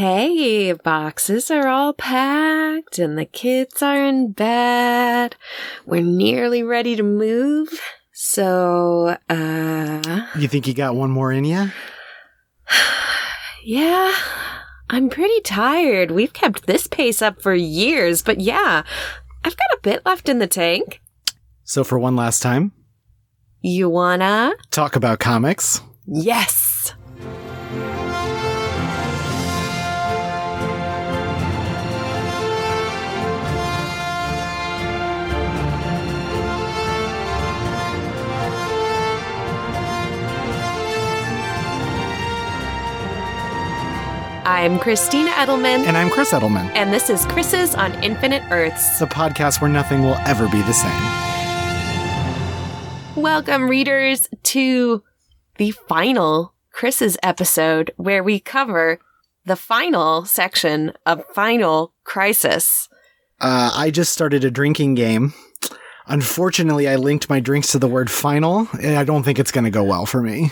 Hey, boxes are all packed and the kids are in bed. We're nearly ready to move. So, uh, You think you got one more in you? yeah, I'm pretty tired. We've kept this pace up for years, but yeah, I've got a bit left in the tank. So for one last time, You wanna? talk about comics. Yes! I'm Christina Edelman, And I'm Chris Edelman, and this is Chris's on Infinite Earths. the podcast where nothing will ever be the same. Welcome, readers, to the final Chris's episode where we cover the final section of Final Crisis. Uh, I just started a drinking game. Unfortunately, I linked my drinks to the word final, and I don't think it's going to go well for me.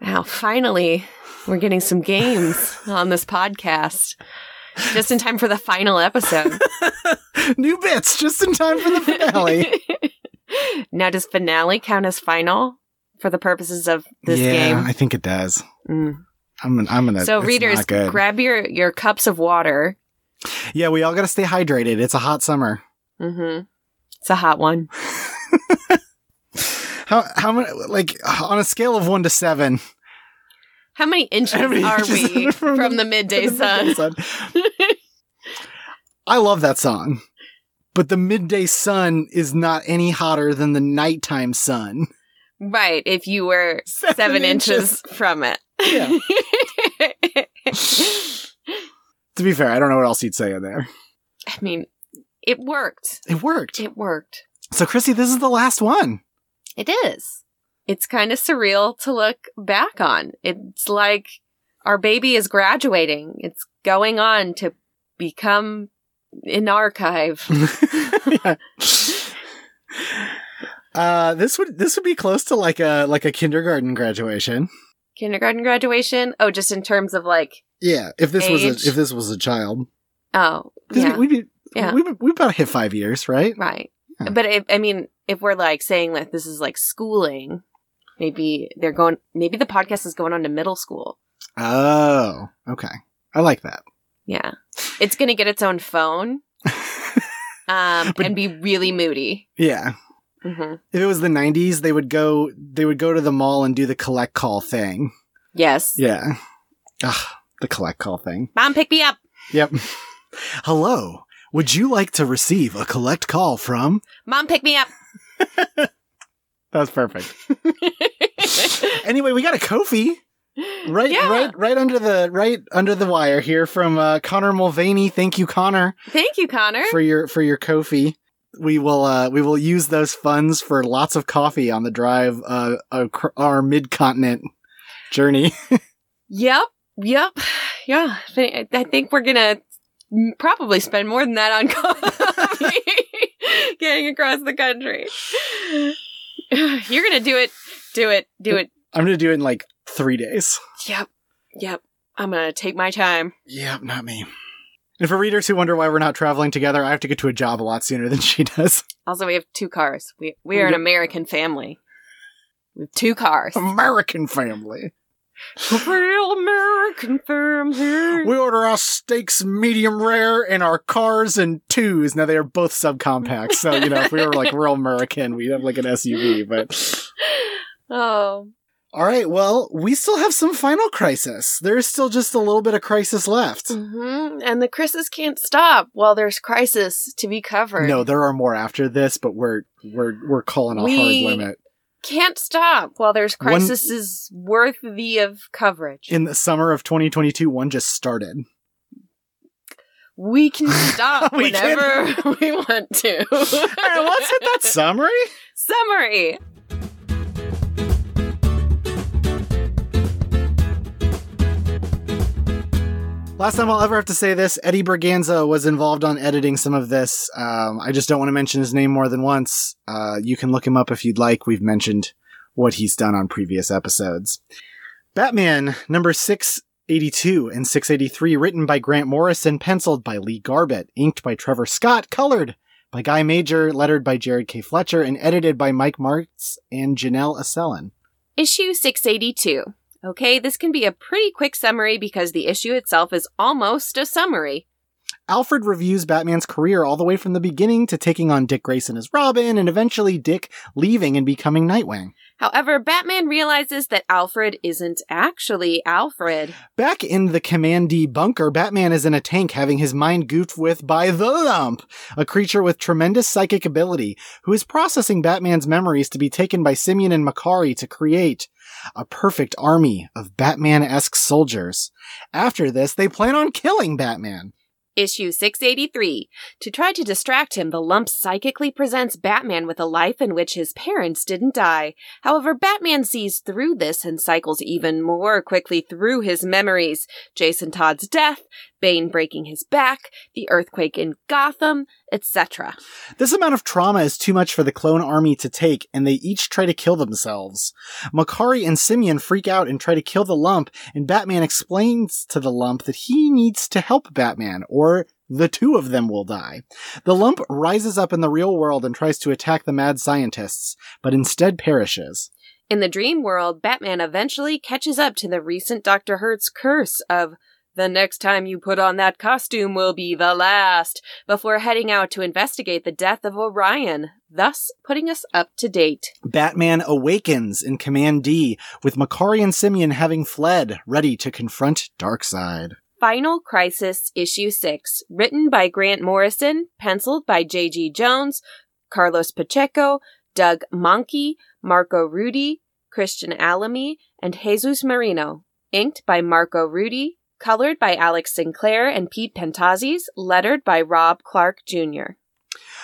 Now, finally, we're getting some games on this podcast. Just in time for the final episode. New bits just in time for the finale. now, does finale count as final for the purposes of this yeah, game? I think it does. Mm. I'm, gonna- I'm gonna. So, readers, grab your, your cups of water. yeah, we all got to stay hydrated. It's a hot summer. hmm It's a hot one. How how many? Like on a scale of one to seven, How many inches How many are inches we from from, the- the midday sun? sun. I love that song, but the midday sun is not any hotter than the nighttime sun. right, if you were Seven seven, inches. inches. from it. Yeah. To be fair, I don't know what else you'd say in there. I mean, it worked. It worked. It worked. So, Chrissy, this is the last one. It is. It's kind of surreal to look back on. It's like our baby is graduating. It's going on to become an archive. Uh, this would this would be close to like a like a kindergarten graduation. Kindergarten graduation. Oh, just in terms of like, Yeah, if this was a, if this was a child, oh, yeah, we, we, Yeah. we, we about hit five years, right? right. Yeah. But if, I mean, if we're like saying that this is like schooling, maybe they're going, maybe the podcast is going on to middle school. Oh, okay. I like that. Yeah. It's going to get its own phone um, But- and be really moody. Yeah. hmm If it was the '90s, they would go they would go to the mall and do the collect call thing. Yes. Yeah. Ugh, the collect call thing. Mom, pick me up. Yep. Hello. Would you like to receive a collect call from? Mom, pick me up. That's perfect. Anyway, we got a Ko-fi right, Yeah. right, right under the right under the wire here from uh, Connor Mulvaney. Thank you, Connor, Thank you, Connor. for your for your Ko-fi. We will uh, we will use those funds for lots of coffee on the drive uh, our mid continent journey. yep. Yep. Yeah. I I think we're going to probably spend more than that on coffee getting across the country. You're to do it. Do it. Do it. I'm gonna do it in like three days. Yep. Yep. I'm to take my time. Yep, not me. And for readers who wonder why we're not traveling together, I have to get to a job a lot sooner than she does. Also, we have two cars. We, we are an American family. with two cars. American family. Real American family. We order our steaks medium rare and our cars in twos. Now they are both subcompacts, so you know if we were like real American, we'd have like an SUV. But Oh, all right, well, we still have some final crisis. There is still just a little bit of crisis left. hmm and the crisis can't stop while there's crisis to be covered. No, there are more after this, but we're we're we're calling a We- hard limit. Can't stop while there's One- crisis is worthy of coverage. In the summer of 2022, one just started. we can stop We can. whenever we want to. All right, let's hit that summary. Summary. Last time I'll ever have to say this, Eddie Berganza was involved on editing some of this. Um, I just don't want to mention his name more than once. Uh, you can look him up if you'd like. We've mentioned what he's done on previous episodes. Batman number 682 and 683, written by Grant Morrison, penciled by Lee Garbett, inked by Trevor Scott, colored by Guy Major, lettered by Jared K. Fletcher, and edited by Mike Marts and Janelle Asselin. Issue 682. Okay, this can be a pretty quick summary because the issue itself is almost a summary. Alfred reviews Batman's career all the way from the beginning to taking on Dick Grayson as Robin, and eventually Dick leaving and becoming Nightwing. However, Batman realizes that Alfred isn't actually Alfred. Back in the Command D bunker, Batman is in a tank having his mind goofed with by the Lump, a creature with tremendous psychic ability, who is processing Batman's memories to be taken by Simyan and Mokkari to create a perfect army of Batman-esque soldiers. After this, they plan on killing Batman. Issue 683. To try to distract him, the lump psychically presents Batman with a life in which his parents didn't die. However, Batman sees through this and cycles even more quickly through his memories. Jason Todd's death, Bane breaking his back, the earthquake in Gotham, etc. This amount of trauma is too much for the clone army to take, and they each try to kill themselves. Mokkari and Simyan freak out and try to kill the lump, and Batman explains to the lump that he needs to help Batman, or the two of them will die. The lump rises up in the real world and tries to attack the mad scientists, but instead perishes. In the dream world, Batman eventually catches up to the recent Dr. Hurt's curse of the next time you put on that costume will be the last, before heading out to investigate the death of Orion, thus putting us up to date. Batman awakens in Command D, with Mokkari and Simyan having fled, ready to confront Darkseid. Final Crisis Issue 6, written by Grant Morrison, penciled by J.G. Jones, Carlos Pacheco, Doug Mahnke, Marco Rudy, Christian Alamy, and Jesus Merino. Inked by Marco Rudy, colored by Alex Sinclair and Pete Pantazis, lettered by Rob Clark Jr.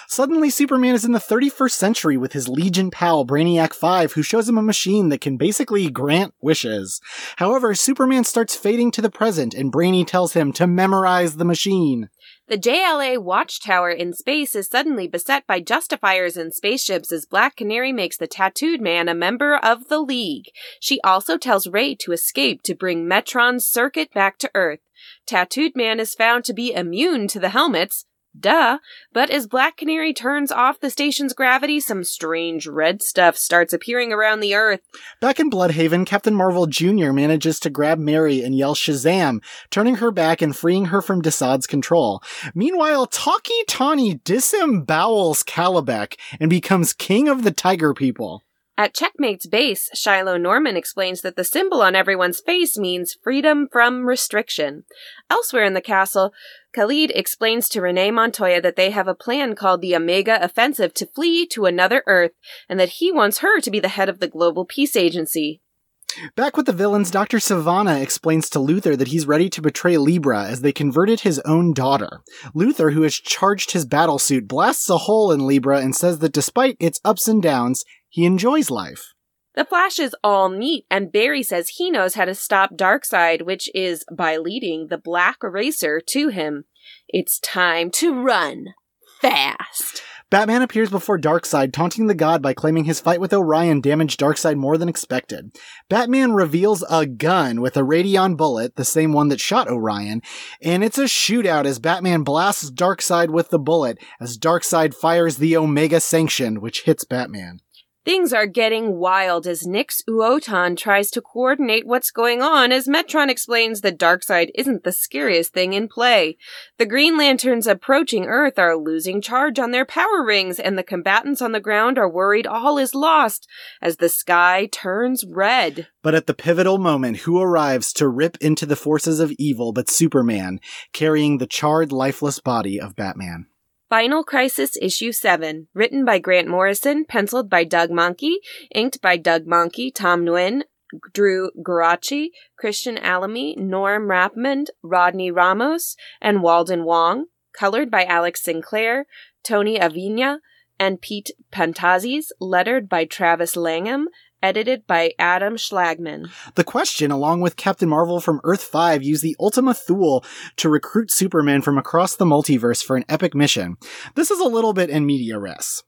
Suddenly, Superman is in the 31st century with his Legion pal, Brainiac 5, who shows him a machine that can basically grant wishes. However, Superman starts fading to the present, and Brainy tells him to memorize the machine. The JLA watchtower in space is suddenly beset by justifiers and spaceships as Black Canary makes the tattooed man a member of the League. She also tells Ray to escape to bring Metron's circuit back to Earth. Tattooed Man is found to be immune to the helmets, Duh. But as Black Canary turns off the station's gravity, some strange red stuff starts appearing around the Earth. Back in Blüdhaven, Captain Marvel Jr. manages to grab Mary and yell Shazam, turning her back and freeing her from Desaad's control. Meanwhile, Tawky Tawny disembowels Kalibak and becomes king of the Tiger People. At Checkmate's base, Shiloh Norman explains that the symbol on everyone's face means freedom from restriction. Elsewhere in the castle, Khalid explains to Renee Montoya that they have a plan called the Omega Offensive to flee to another Earth, and that he wants her to be the head of the Global Peace Agency. Back with the villains, Dr. Sivana explains to Luthor that he's ready to betray Libra as they converted his own daughter. Luthor, who has charged his battlesuit, blasts a hole in Libra and says that despite its ups and downs, he enjoys life. The Flash is all neat, and Barry says he knows how to stop Darkseid, which is by leading the Black Racer to him. It's time to run fast. Batman appears before Darkseid, taunting the god by claiming his fight with Orion damaged Darkseid more than expected. Batman reveals a gun with a radion bullet, the same one that shot Orion, and it's a shootout as Batman blasts Darkseid with the bullet as Darkseid fires the Omega Sanction, which hits Batman. Things are getting wild as Nix Uotan tries to coordinate what's going on as Metron explains that Darkseid isn't the scariest thing in play. The Green Lanterns approaching Earth are losing charge on their power rings and the combatants on the ground are worried all is lost as the sky turns red. But at the pivotal moment, who arrives to rip into the forces of evil but Superman, carrying the charred, lifeless body of Batman? Final Crisis Issue 7, written by Grant Morrison, penciled by Doug Mahnke, inked by Doug Mahnke, Tom Nguyen, Drew Geraci, Christian Alamy, Norm Rapmund, Rodney Ramos, and Walden Wong, colored by Alex Sinclair, Tony Avina, and Pete Pantazis, lettered by Travis Lanham, edited by Adam Schlagman. The Question, along with Captain Marvel from Earth 5, use the Ultima Thule to recruit Superman from across the multiverse for an epic mission. This is a little bit in media res.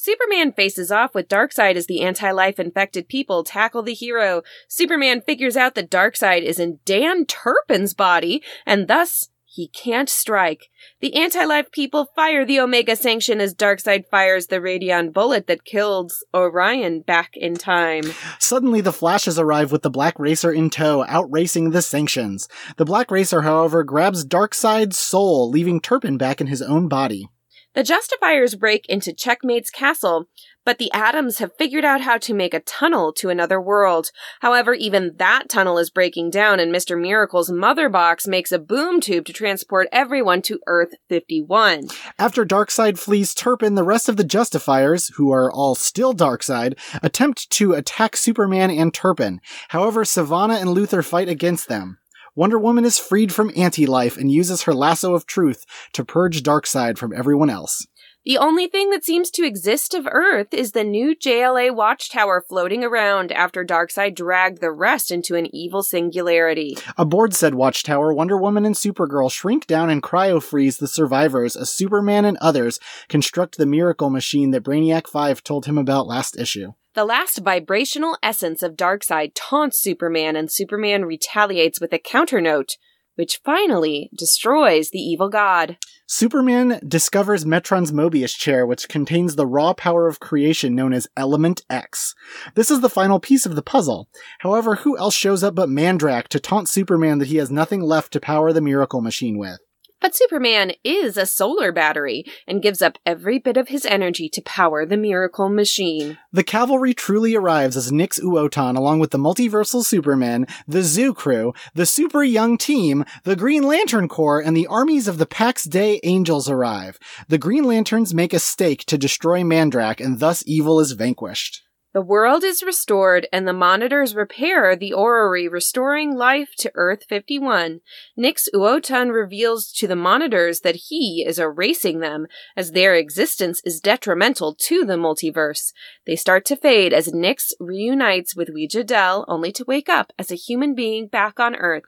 Superman faces off with Darkseid as the anti-life infected people tackle the hero. Superman figures out that Darkseid is in Dan Turpin's body, and thus he can't strike. The anti-life people fire the Omega Sanction as Darkseid fires the Radion bullet that kills Orion back in time. Suddenly, the Flashes arrive with the Black Racer in tow, outracing the Sanctions. The Black Racer, however, grabs Darkseid's soul, leaving Turpin back in his own body. The Justifiers break into Checkmate's castle, but the Atoms have figured out how to make a tunnel to another world. However, even that tunnel is breaking down, and Mr. Miracle's mother box makes a boom tube to transport everyone to Earth 51. After Darkseid flees Turpin, the rest of the Justifiers, who are all still Darkseid, attempt to attack Superman and Turpin. However, Sivana and Luthor fight against them. Wonder Woman is freed from anti-life and uses her lasso of truth to purge Darkseid from everyone else. The only thing that seems to exist of Earth is the new JLA watchtower floating around after Darkseid dragged the rest into an evil singularity. Aboard said watchtower, Wonder Woman and Supergirl shrink down and cryo-freeze the survivors as Superman and others construct the miracle machine that Brainiac 5 told him about last issue. The last vibrational essence of Darkseid taunts Superman, and Superman retaliates with a counter note, which finally destroys the evil god. Superman discovers Metron's Mobius chair, which contains the raw power of creation known as Element X. This is the final piece of the puzzle. However, who else shows up but Mandrakk to taunt Superman that he has nothing left to power the miracle machine with? But Superman is a solar battery and gives up every bit of his energy to power the miracle machine. The cavalry truly arrives as Nix Uotan, along with the multiversal Superman, the Zoo Crew, the Super Young Team, the Green Lantern Corps, and the armies of the Pax Dei Angels arrive. The Green Lanterns make a stake to destroy Mandrakk, and thus evil is vanquished. The world is restored, and the monitors repair the orrery, restoring life to Earth 51. Nix Uotan reveals to the monitors that he is erasing them, as their existence is detrimental to the multiverse. They start to fade as Nix reunites with Weeja Dell, only to wake up as a human being back on Earth.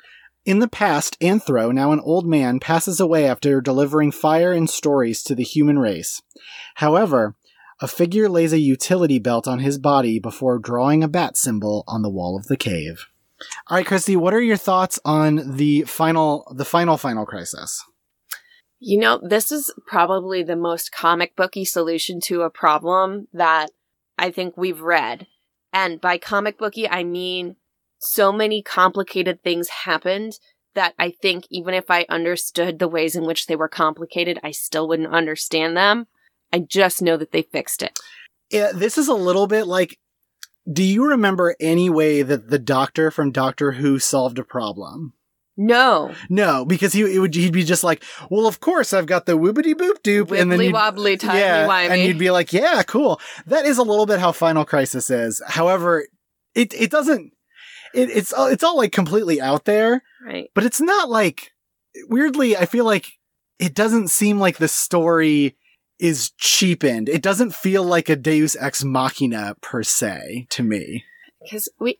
In the past, Anthro, now an old man, passes away after delivering fire and stories to the human race. However, a figure lays a utility belt on his body before drawing a bat symbol on the wall of the cave. All right, Christy, what are your thoughts on the final, the final, final crisis? You know, this is probably the most comic booky solution to a problem that I think we've read. And by comic booky, I mean so many complicated things happened that I think even if I understood the ways in which they were complicated, I still wouldn't understand them. I just know that they fixed it. Yeah, this is a little bit like do you remember any way that the doctor from Doctor Who solved a problem? No. No, because he would he'd be just like, well, of course I've got the woobity boop doop, and then wobbly, timey yeah, wimey. and you'd be like, yeah, cool. That is a little bit how Final Crisis is. However, it it doesn't. It, it's all, it's all like completely out there, right. but it's not like weirdly. I feel like it doesn't seem like the story is cheapened. It doesn't feel like a Deus Ex Machina per se to me. Because we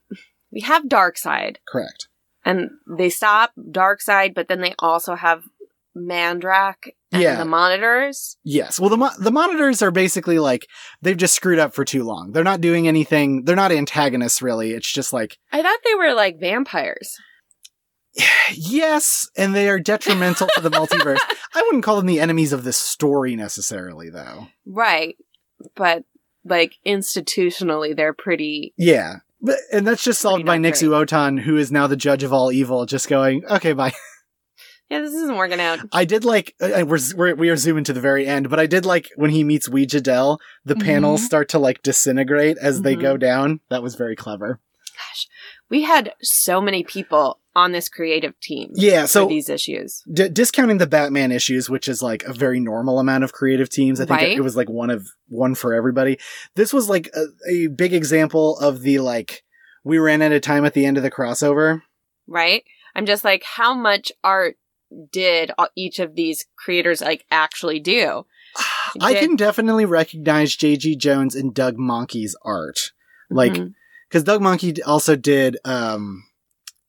we have Darkseid, Correct. and they stop Darkseid, but then they also have Mandrakk and Yeah. the monitors. Yes. Well, the mo- the monitors are basically like they've just screwed up for too long. They're not doing anything. They're not antagonists really. It's just like I thought they were like vampires. Yes, and they are detrimental to the multiverse. I wouldn't call them the enemies of the story necessarily, though. Right. But like institutionally they're pretty Yeah. But, and that's just solved by Nix Uotan, who is now the judge of all evil, just going, okay, bye. Yeah, this isn't working out. I did like, uh, we're, we're, we are zooming to the very end, but I did like when he meets Weeja Dell, the panels Mhm. start to like disintegrate as they Mhm. go down. That was very clever. Gosh. We had so many people on this creative team Yeah, for so these issues. D- discounting the Batman issues, which is like a very normal amount of creative teams, I think Right. it was like one of one for everybody. This was like a, a big example of the like we ran out of time at the end of the crossover. Right? I'm just like, how much art did each of these creators like actually do? I can definitely recognize J.G. Jones and Doug Mahnke's art, like because Doug Monkey also did um,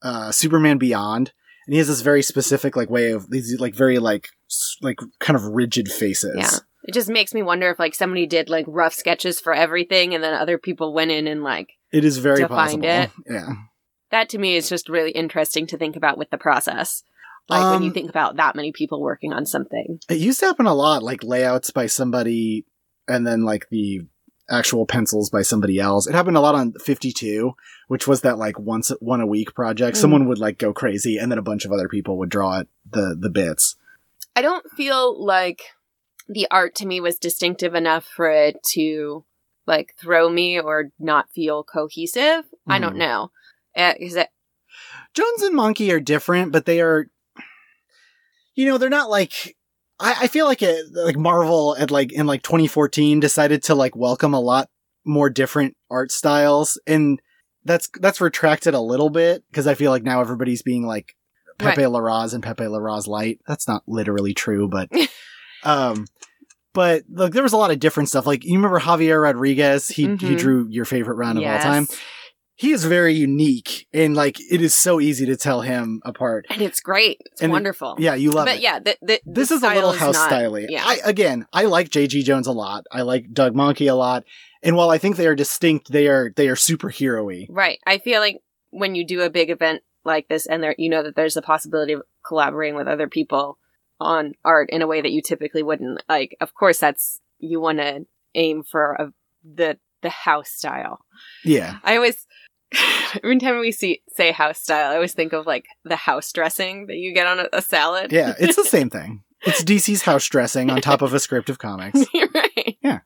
uh, Superman Beyond, and he has this very specific like way of these like very like s- like kind of rigid faces. Yeah. It just makes me wonder if like somebody did like rough sketches for everything and then other people went in and like It is very possible. it. Yeah. that to me is just really interesting to think about with the process. Like when you Um, think about that many people working on something. It used to happen a lot, like layouts by somebody and then like the actual pencils by somebody else. It happened a lot on 52, which was that like once one a week project. Mm. Someone would like go crazy and then a bunch of other people would draw it the the bits. I don't feel like the art to me was distinctive enough for it to like throw me or not feel cohesive. I don't Mhm. know. Uh, is it Jones and Mahnke are different, but they are you know, they're not like I, I feel like it like Marvel at like in like 2014 decided to like welcome a lot more different art styles and that's that's retracted a little bit because I feel like now everybody's being like Pepe Larraz and Pepe Larraz light. That's not literally true, but um but like there was a lot of different stuff. Like you remember Javier Rodriguez? He he Mhm. drew your favorite round of Yes. all time. He is very unique and like it is so easy to tell him apart. And it's great. It's And wonderful. Yeah, you love but it. yeah, the, the, This the is a little house styly. Yeah. I again, I like JG Jones a lot. I like Doug Mahnke a lot. And while I think they are distinct, they are they are superhero-y. Right. I feel like when you do a big event like this and there you know that there's a possibility of collaborating with other people on art in a way that you typically wouldn't, like of course that's you want to aim for a, the the house style. Yeah. I always every time we see say house style, I always think of like the house dressing that you get on a, a salad. Yeah, it's the same thing. It's DC's house dressing on top of a script of comics. right. Yeah.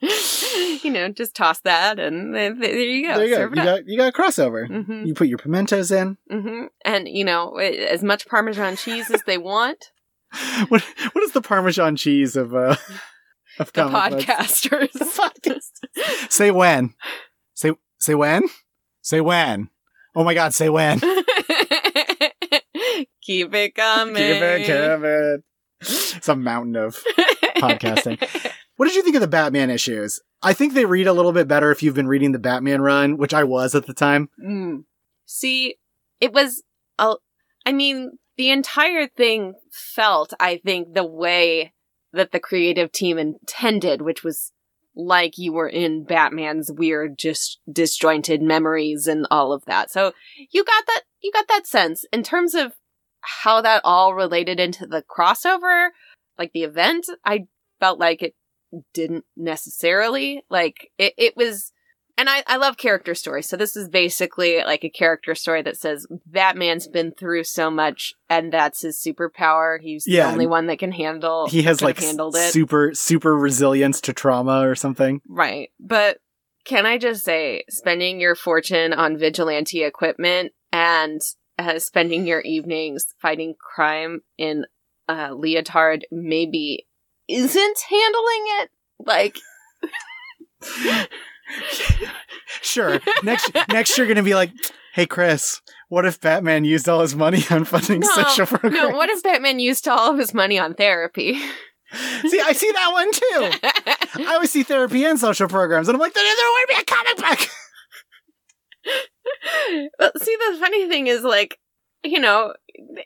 You know, just toss that and th- th- there you go. there you go. You got you got a crossover. hmm You put your pimentos in. hmm And you know, as much Parmesan cheese as they want. What what is the Parmesan cheese of uh of The podcasters. The podcast. Say when. Say say when. Say when. Oh my God! Say when. Keep it coming. Keep it coming. It's a mountain of podcasting. What did you think of the Batman issues? I think they read a little bit better if you've been reading the Batman run, which I was at the time. Mm. See, it was. A, I mean, the entire thing felt, I think, the way that the creative team intended, which was like you were in Batman's weird, just disjointed memories and all of that. So you got that. You got that sense in terms of how that all related into the crossover, like the event. I felt like it didn't necessarily like it. It was and I, I love character stories. So this is basically like a character story that says Batman's been through so much and that's his superpower. He's Yeah. the only one that can handle He has like handled it. super super resilience to trauma or something. right. But can I just say spending your fortune on vigilante equipment and uh, spending your evenings fighting crime in a leotard maybe isn't handling it like Sure. Next next you're gonna be like, hey Chris, what if Batman used all his money on funding No, social programs? no what if batman used all of his money on therapy see, I see that one too. I always see therapy and social programs, and I'm like, there, there would be a comic book. well, see, the funny thing is, like, you know,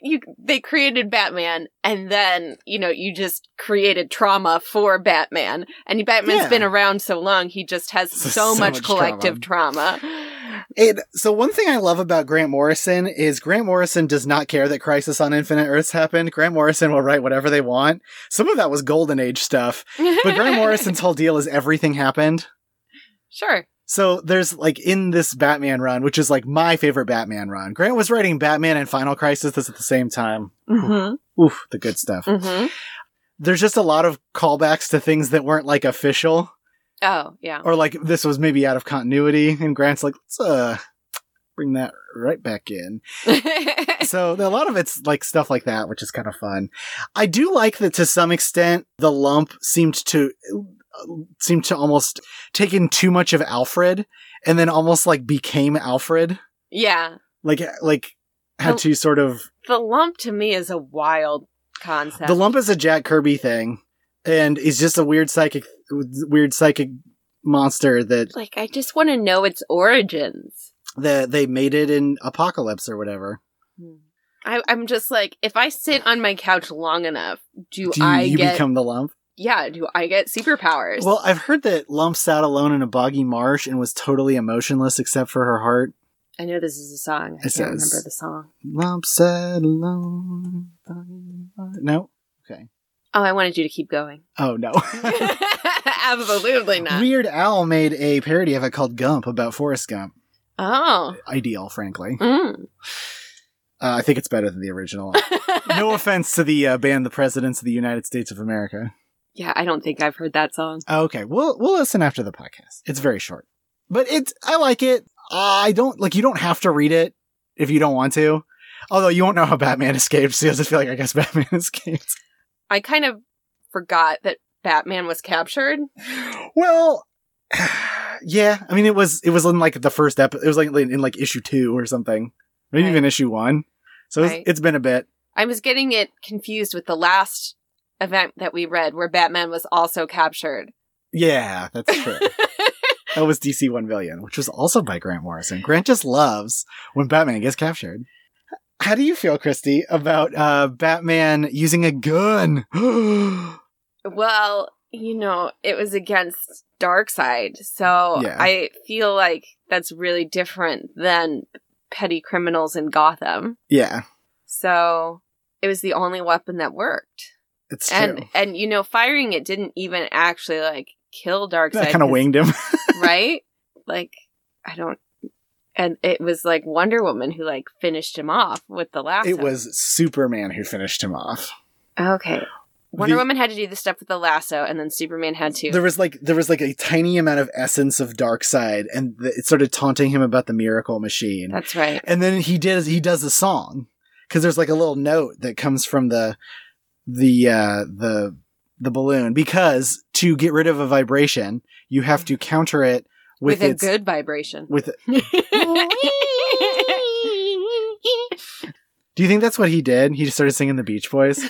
you they created Batman, and then you know you just created trauma for Batman, and Batman's Yeah. been around so long, he just has So- so, so much, much collective trauma. And so one thing I love about Grant Morrison is Grant Morrison does not care that Crisis on Infinite Earths happened. Grant Morrison will write whatever they want. Some of that was Golden Age stuff, but Grant Morrison's whole deal is everything happened. sure, So there's like in this Batman run, which is like my favorite Batman run. Grant was writing Batman and Final Crisis at the same time. mm-hmm. Oof, the good stuff. Mm-hmm. There's just a lot of callbacks to things that weren't like official oh yeah, or like this was maybe out of continuity. And Grant's like, let's uh bring that right back in. so a lot of it's like stuff like that, which is kind of fun. I do like that to some extent the lump seemed to seemed to almost take in too much of Alfred and then almost like became Alfred. yeah. Like like had Oh. to sort of The lump to me is a wild concept. the lump is a Jack Kirby thing and he's just a weird psychic weird psychic monster that like I just want to know its origins. that they made it in Apocalypse or whatever. Hmm. I, I'm just like, if I sit on my couch long enough, do, Do I you get become the lump? Yeah, do I get superpowers? Well, I've heard that Lump sat alone in a boggy marsh and was totally emotionless except for her heart. I know this is a song. I It can't says- remember the song. Lump sat alone. in a boggy marsh. No? Okay. Oh, I wanted you to keep going. Oh, no. Absolutely not. Weird Al made a parody of it called Gump about Forrest Gump. Oh. Ideal, frankly. Mm. Uh, I think it's better than the original. no offense to the uh, band The Presidents of the United States of America. Yeah, I don't think I've heard that song. Okay, we'll we'll listen after the podcast. It's very short, but it's I like it. I don't like you don't have to read it if you don't want to. Although you won't know how Batman escaped, so just feel like I guess Batman escaped. I kind of forgot that Batman was captured. Well, yeah. I mean, it was it was in like the first episode. It was like in like issue two or something, maybe Right. even issue one. So it's, Right. it's been a bit. I was getting it confused with the last event that we read where Batman was also captured. Yeah, that's true. that was DC One Billion, which was also by Grant Morrison. Grant just loves when Batman gets captured. How do you feel, Christy, about uh, Batman using a gun? Well, you know, it was against Darkseid, so Yeah. I feel like that's really different than petty criminals in Gotham. yeah, So it was the only weapon that worked. It's true. And and you know, firing it didn't even actually like kill Darkseid. that kind of winged him. right? Like I don't and it was like Wonder Woman who like finished him off with the lasso. it was Superman who finished him off. Okay. Wonder The- Woman had to do the stuff with the lasso and then Superman had to There was like there was like a tiny amount of essence of Darkseid, and th- it started taunting him about the Miracle Machine. That's right. and then he did he does a song because there's like a little note that comes from the the uh the the balloon because to get rid of a vibration you have to counter it with, With, a its good vibration. with do you think that's what he did? He just started singing the beach boys?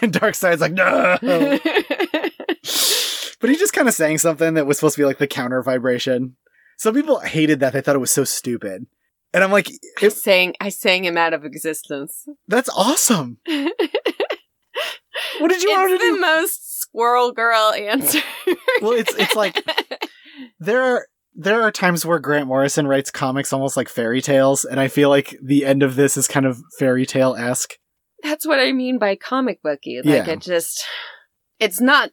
And darkseid's like no. But he just kind of sang something that was supposed to be like the counter vibration. Some people hated that. They thought it was so stupid and i'm like I sang I sang him out of existence. that's awesome what did you want it's to the do most squirrel girl answer. Well, it's it's like there are there are times where Grant Morrison writes comics almost like fairy tales, and I feel like the end of this is kind of fairy tale esque. That's what I mean by comic booky. Like Yeah. it just it's not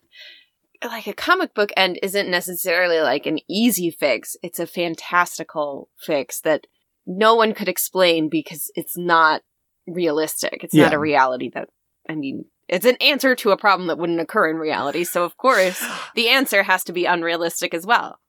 like a comic book end isn't necessarily like an easy fix. It's a fantastical fix that no one could explain because it's not realistic. It's not a reality that I mean it's an answer to a problem that wouldn't occur in reality. So of course the answer has to be unrealistic as well.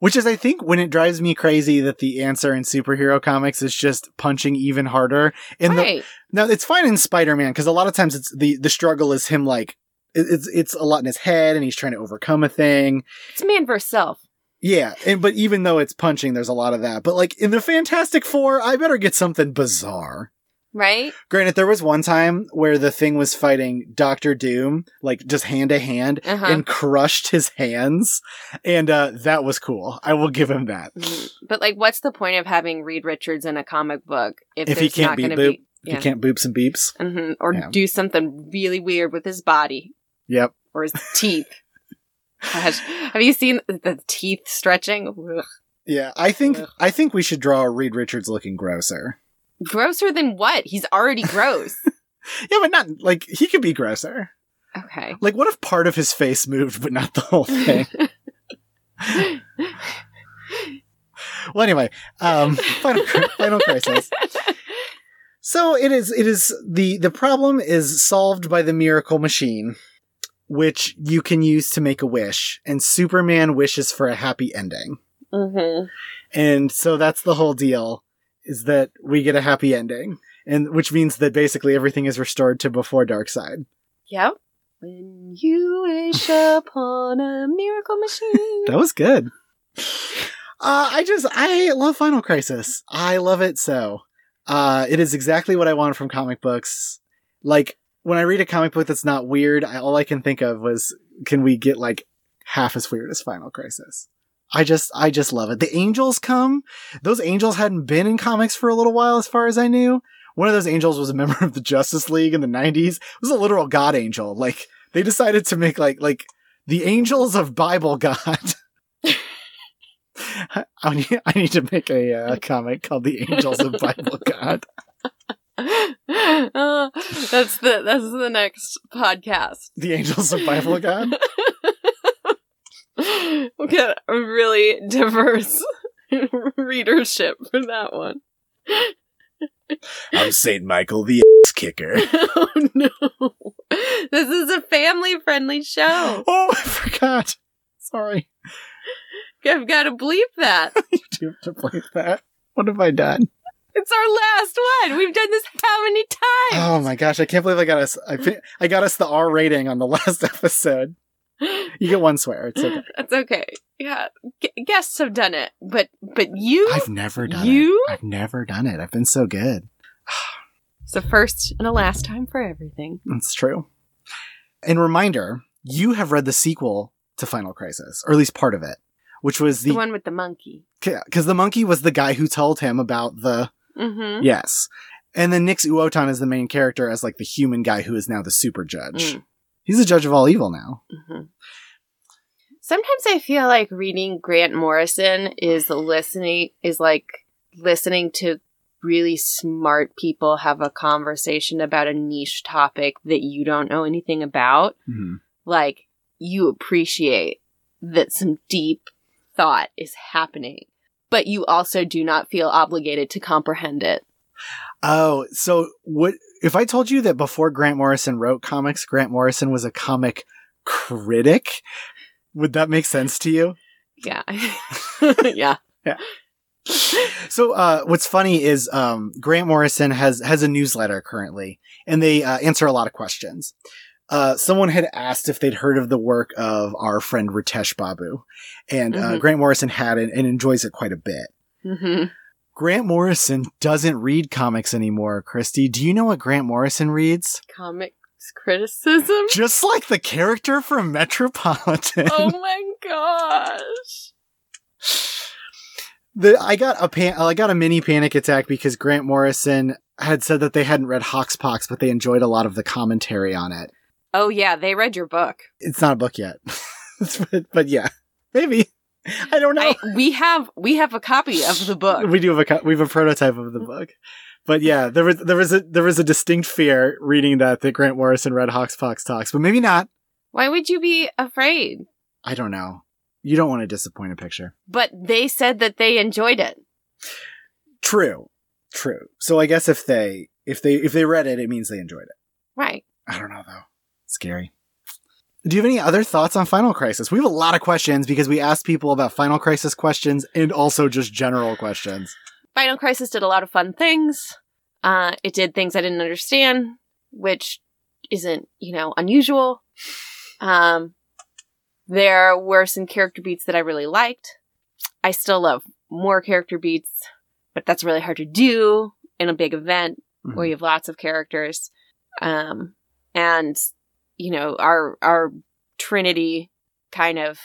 Which is, I think, when it drives me crazy that the answer in superhero comics is just punching even harder. In the right. now, it's fine in Spider Man because a lot of times it's the the struggle is him like it's it's a lot in his head and he's trying to overcome a thing. It's man versus self. Yeah, and but even though it's punching, there's a lot of that. But like in the Fantastic Four, I better get something bizarre. Right? Granted, there was one time where the thing was fighting Doctor Doom, like just hand to hand, Uh-huh. and crushed his hands, and uh, that was cool. I will give him that. Mm, But like, what's the point of having Reed Richards in a comic book if, If he there's can't not be going to boop, be yeah. He can't boops and beeps. hmm or Yeah. do something really weird with his body Yep. or his teeth? Gosh, have you seen the teeth stretching? Ugh. Yeah, I think Ugh. I think we should draw Reed Richards looking grosser. Grosser than what? He's already gross. Yeah, but not like he could be grosser. okay. Like, what if part of his face moved, but not the whole thing? well, anyway, um, final, final crisis. So it is. It is the the problem is solved by the miracle machine, which you can use to make a wish, and Superman wishes for a happy ending, hmm and so that's the whole deal. Is that we get a happy ending, and which means that basically everything is restored to before Darkseid. Yep. When you wish upon a miracle machine. That was good. Uh, I just I love Final Crisis. I love it so. Uh, it is exactly what I want from comic books. Like when I read a comic book that's not weird, I, all I can think of was, can we get like half as weird as Final Crisis? I just I just love it. The angels come. Those angels hadn't been in comics for a little while, as far as I knew. one of those angels was a member of the Justice League in the 90s. It was a literal god angel. Like they decided to make like like the angels of Bible God. I need, I need to make a uh, comic called The Angels of Bible God. Uh, that's the that's the next podcast. The Angels of Bible God? we'll get a really diverse readership for that one. I'm St. Michael the ass kicker. oh no. This is a family friendly show. Oh, I forgot. Sorry. I've got to bleep that. Do you have to play that? What have I done? It's our last one. We've done this how many times? Oh my gosh, I can't believe I got us I, I got us the R rating on the last episode. You get one swear. It's okay. That's okay. Yeah, G- guests have done it, but but you, I've never done You? it. I've never done it. I've been so good. it's a first and a last time for everything. That's true. And reminder, you have read the sequel to Final Crisis, or at least part of it, which was The the one with the monkey. because the monkey was the guy who told him about the Mm-hmm. yes, and then Nix Uotan is the main character as like the human guy who is now the super judge. Mm. He's the judge of all evil now. hmm Sometimes I feel like reading Grant Morrison is listening is like listening to really smart people have a conversation about a niche topic that you don't know anything about. Like you appreciate that some deep thought is happening, but you also do not feel obligated to comprehend it. Oh, so what if I told you that before Grant Morrison wrote comics, Grant Morrison was a comic critic? Would that make sense to you? Yeah. yeah. yeah. So uh, what's funny is um, Grant Morrison has has a newsletter currently, and they uh, answer a lot of questions. Uh, someone had asked if they'd heard of the work of our friend Ritesh Babu, and uh, Mhm. Grant Morrison had it and enjoys it quite a bit. hmm Grant Morrison doesn't read comics anymore. Christy, do you know what Grant Morrison reads? Comics criticism. Just like the character from Metropolitan. oh my gosh. The, I got a pan- I got a mini panic attack because Grant Morrison had said that they hadn't read Hoxpox, but they enjoyed a lot of the commentary on it. Oh yeah, they read your book. It's not a book yet, but, but yeah, maybe. I don't know. I, we have we have a copy of the book. we do have a co- we have a prototype of the book, but yeah, there was there was a there was a distinct fear reading that that Grant Morrison read Hoxpox talks, but maybe not. Why would you be afraid? I don't know. You don't want to disappoint a picture. But they said that they enjoyed it. True, true. So I guess if they if they if they read it, it means they enjoyed it. Right. I don't know though. Scary. Do you have any other thoughts on Final Crisis? We have a lot of questions because we asked people about Final Crisis questions and also just general questions. Final Crisis did a lot of fun things. Uh, it did things I didn't understand, which isn't, you know, unusual. Um, there were some character beats that I really liked. I still love more character beats, but that's really hard to do in a big event where you have lots of characters. Um, and you know, our our Trinity kind of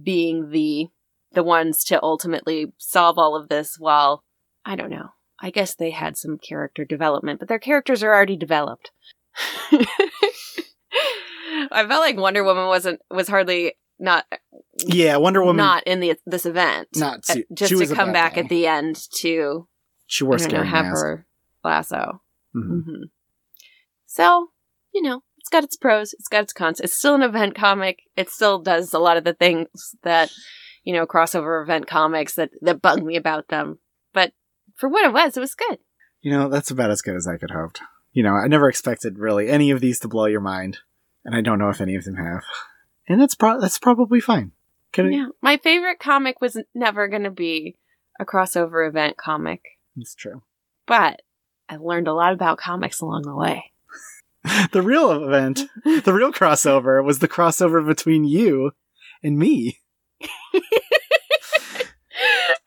being the the ones to ultimately solve all of this while I don't know. I guess they had some character development, but their characters are already developed. I felt like Wonder Woman wasn't was hardly not Yeah, Wonder Woman. not in the this event. not Uh, just to come back guy. at the end to She wore don't know, have mask. her lasso. Mhm. hmm So, you know, it's got its pros, it's got its cons. It's still an event comic. It still does a lot of the things that, you know, crossover event comics that, that bug me about them. But for what it was, it was good. You know, that's about as good as I could hoped. You know, I never expected really any of these to blow your mind, and I don't know if any of them have. And that's pro- that's probably fine. Can I- Yeah. My favorite comic was never going to be a crossover event comic, It's true. but I learned a lot about comics along the way. The real event, the real crossover, was the crossover between you and me.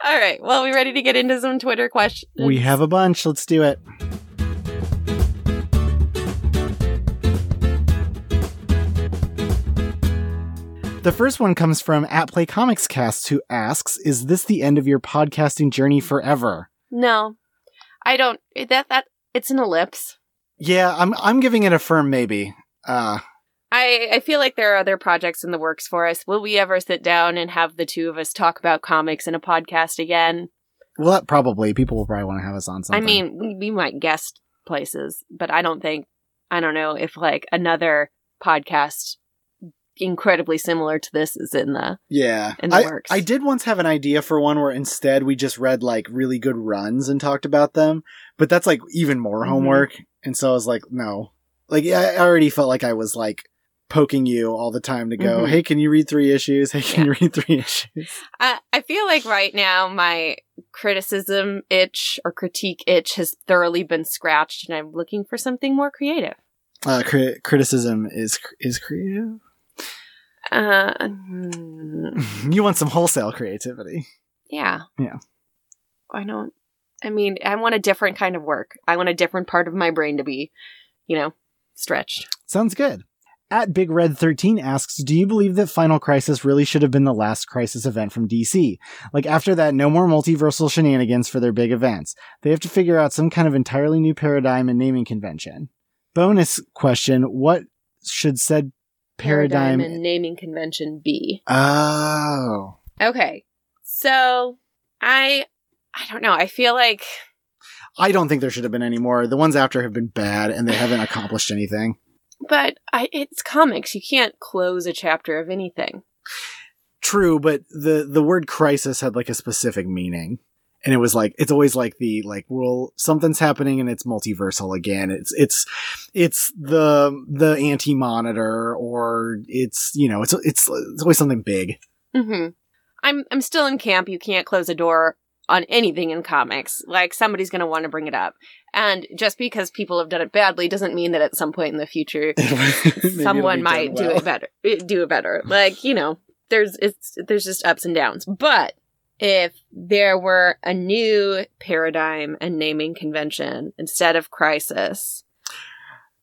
All right. Well, we ready to get into some Twitter questions? We have a bunch. Let's do it. The first one comes from at Play Comics Cast, who asks, "Is this the end of your podcasting journey forever?" No, I don't. That that it's an ellipse. Yeah, I'm I'm giving it a firm maybe. Uh I, I feel like there are other projects in the works for us. Will we ever sit down and have the two of us talk about comics in a podcast again? well that probably people will probably want to have us on something. I mean, we, we might guest places, but I don't think, I don't know if like another podcast incredibly similar to this is in the. yeah. in the I, works. I did once have an idea for one where instead we just read like really good runs and talked about them, but that's like even more Mhm. homework. And so I was like, no. Like I already felt like I was like poking you all the time to go, Mhm. "Hey, can you read 3 issues? Hey, can Yeah. you read 3 issues?" I, I feel like right now my criticism itch or critique itch has thoroughly been scratched and I'm looking for something more creative. Uh cri- criticism is is creative. Uh, hmm. you want some wholesale creativity. Yeah. Yeah. I don't. I mean, I want a different kind of work. I want a different part of my brain to be, you know, stretched. Sounds good. At Big Red 13 asks, Do you believe that Final Crisis really should have been the last Crisis event from DC? Like, after that, no more multiversal shenanigans for their big events. They have to figure out some kind of entirely new paradigm and naming convention. Bonus question What should said paradigm. and naming convention be. oh. Okay. So I I don't know. I feel like I don't think there should have been any more. The ones after have been bad and they haven't accomplished anything. but I it's comics. You can't close a chapter of anything. True, but the the word crisis had like a specific meaning. And it was like it's always like the like well something's happening and it's multiversal again. It's it's it's the the anti monitor or it's you know it's it's it's always something big. Mhm. I'm I'm still in camp. You can't close a door on anything in comics. Like somebody's going to want to bring it up. And just because people have done it badly doesn't mean that at some point in the future someone might done do it better eh, do it better like you know there's it's there's just ups and downs but if there were a new paradigm and naming convention instead of crisis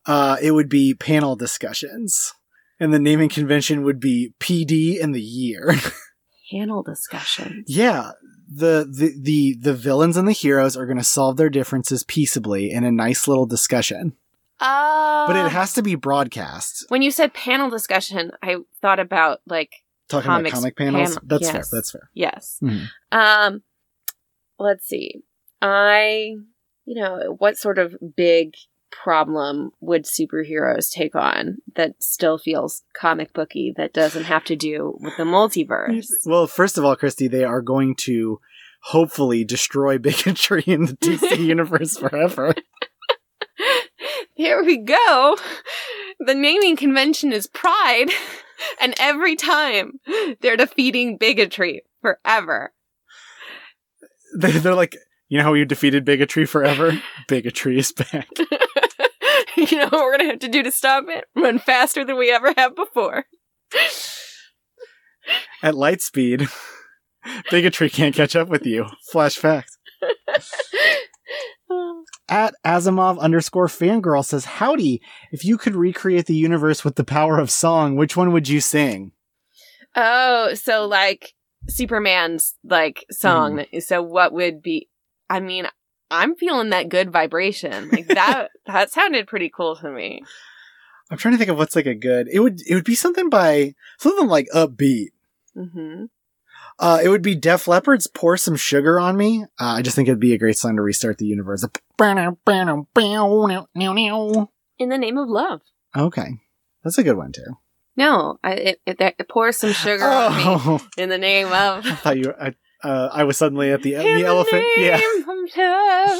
Uh, it would be panel discussions, and the naming convention would be PD and the year. panel discussion Yeah, the, the the the villains and the heroes are going to solve their differences peaceably in a nice little discussion. uh But it has to be broadcast. when you said panel discussion i thought about like Talking Comics about comic panels. panel, that's yes. fair. That's fair. yes Mhm. um let's see i you know what sort of big problem would superheroes take on that still feels comic booky that doesn't have to do with the multiverse Well, first of all, Christy, they are going to hopefully destroy bigotry in the DC universe forever. Here we go. The naming convention is pride, and every time they're defeating bigotry forever. They- They're like, you know how you defeated bigotry forever? bigotry is back. you know what we're gonna have to do to stop it? Run faster than we ever have before. At light speed, bigotry can't catch up with you. Flash fact. At Asimov underscore fangirl says, Howdy, if you could recreate the universe with the power of song, which one would you sing? oh, so like Superman's like song. Hmm. So what would be? I mean, I'm feeling that good vibration. Like that. that sounded pretty cool to me. I'm trying to think of what's like a good. It would it would be something by something like upbeat. Mm-hmm. Uh, it would be Def Leppard's "Pour Some Sugar on Me." Uh, I just think it'd be a great song to restart the universe. In the name of love. Okay, that's a good one too. No, I, it, it, it pours some sugar on me Oh, in the name of. I thought you. I, uh, I was suddenly at the In the elephant. Yeah. name of love.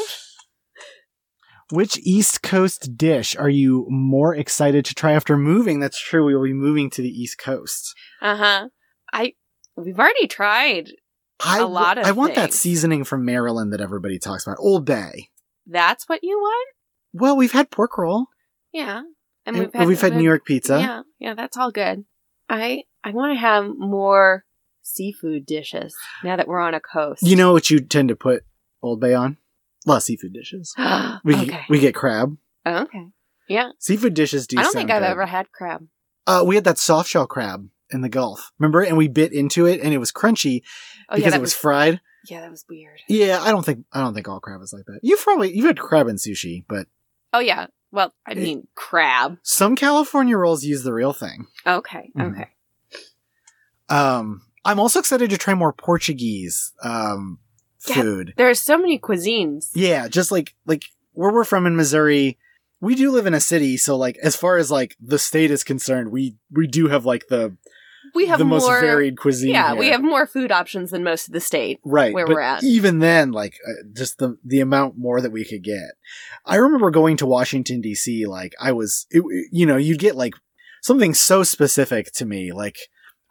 Which East Coast dish are you more excited to try after moving? That's true. We will be moving to the East Coast. Uh huh. I we've already tried. I, A lot of I want that seasoning from Maryland that everybody talks about. Old Bay. That's what you want. Well, we've had pork roll. Yeah, And we've had we've had, New York pizza. Yeah, yeah, that's all good. I I want to have more seafood dishes now that we're on a coast. You know what you tend to put Old Bay on? A lot of seafood dishes. We okay. we get crab. okay. Yeah. Seafood dishes do. I don't think I've good. ever had crab. Uh, we had that soft shell crab in the Gulf. Remember? And we bit into it, and it was crunchy Oh because yeah, it was, fried. Yeah, that was weird. Yeah, I don't think I don't think all crab is like that. You've probably you've had crab and sushi, but Oh yeah. Well, I mean crab. some California rolls use the real thing. Okay. Mhm. Okay. Um, I'm also excited to try more Portuguese um Yeah. food. There are so many cuisines. Yeah, just like like where we're from in Missouri, we do live in a city, so like as far as like the state is concerned, we we do have like the We have the most more varied cuisine. Yeah, we have more food options than most of the state. right where we're at. Even then, like uh, just the the amount more that we could get. I remember going to Washington D.C. Like I was, it, you know, you'd get like something so specific to me, like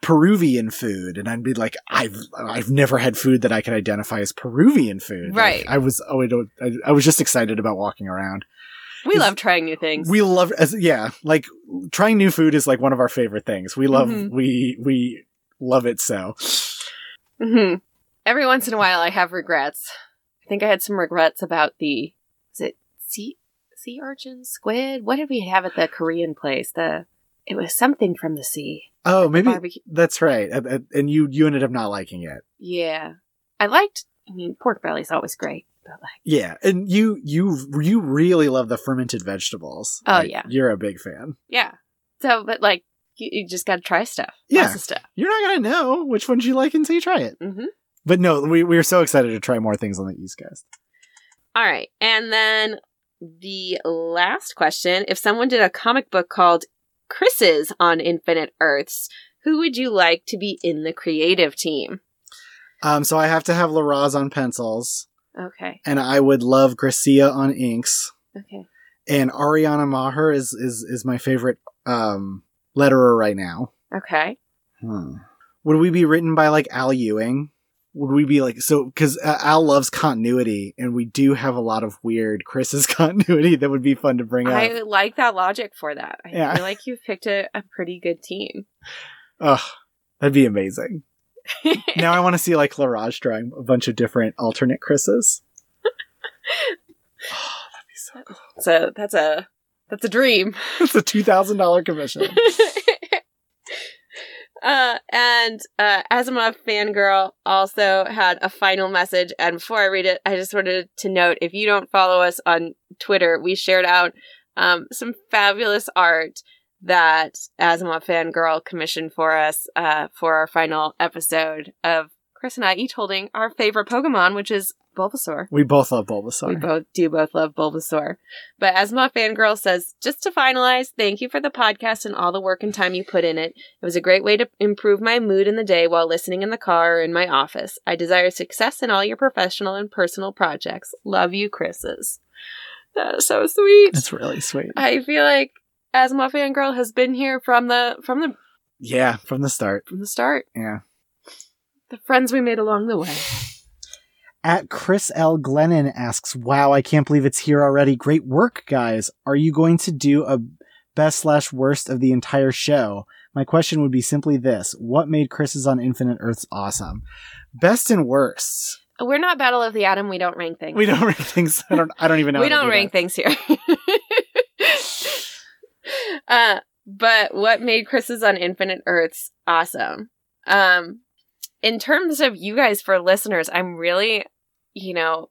Peruvian food, and I'd be like, I've I've never had food that I could identify as Peruvian food. Like, Right. I was oh I don't I, I was just excited about walking around. We love trying new things. We love as yeah, like trying new food is like one of our favorite things. We love Mhm. we we love it so. hmm Every once in a while, I have regrets. I think I had some regrets about the is it sea sea urchin squid? What did we have at the Korean place? The it was something from the sea. Oh, maybe Barbecue. that's right. And- and- And you you ended up not liking it. Yeah, I liked. I mean, pork belly's always great, but like, Yeah, and you you you really love the fermented vegetables. Oh, Like, yeah. you're a big fan. yeah. So, but like, you, you just got to try stuff. Yeah. Stuff. You're not gonna know which ones you like until you try it. hmm But no, we we're so excited to try more things on the East Coast. All right, and then the last question: If someone did a comic book called Chris's on Infinite Earths, who would you like to be in the creative team? Um, so I have to have Larraz on pencils, Okay. and I would love Gracia on inks, Okay. and Ariana Maher is is is my favorite um letterer right now. Okay. Hmm. Would we be written by like Al Ewing? Would we be like so? Because uh, Al loves continuity, and we do have a lot of weird Chris's continuity that would be fun to bring up. I like that logic for that. I Yeah. feel like you've picked a, a pretty good team. Ugh, that'd be amazing. now I want to see like Larraz drawing a bunch of different alternate Chris's. oh, that'd be so cool. so that's a that's a dream. It's a two thousand dollar commission. Uh, and uh, Asimov fangirl also had a final message. And before I read it, I just wanted to note if you don't follow us on Twitter, we shared out um, some fabulous art that Asimov fangirl commissioned for us uh, for our final episode of Chris and I each holding our favorite Pokemon, which is Bulbasaur. We both love Bulbasaur. We both do both love Bulbasaur. But Asimov fangirl says, just to finalize, thank you for the podcast and all the work and time you put in it. It was a great way to improve my mood in the day while listening in the car or in my office. I desire success in all your professional and personal projects. Love you, Chris's. That is so sweet. It's really sweet. I feel like Asimov fangirl has been here from the from the Yeah, from the start. from the start. Yeah. The friends we made along the way. At Chris L. Glennon asks, Wow, I can't believe it's here already. Great work, guys. Are you going to do a best slash worst of the entire show? My question would be simply this What made Chris's on Infinite Earths awesome? Best and worst. We're not Battle of the Atom. We don't rank things. We don't rank things. I don't. I don't even know. we how don't do rank things here. uh, but what made Chris's on Infinite Earths awesome? Um, in terms of you guys for listeners, I'm really, you know,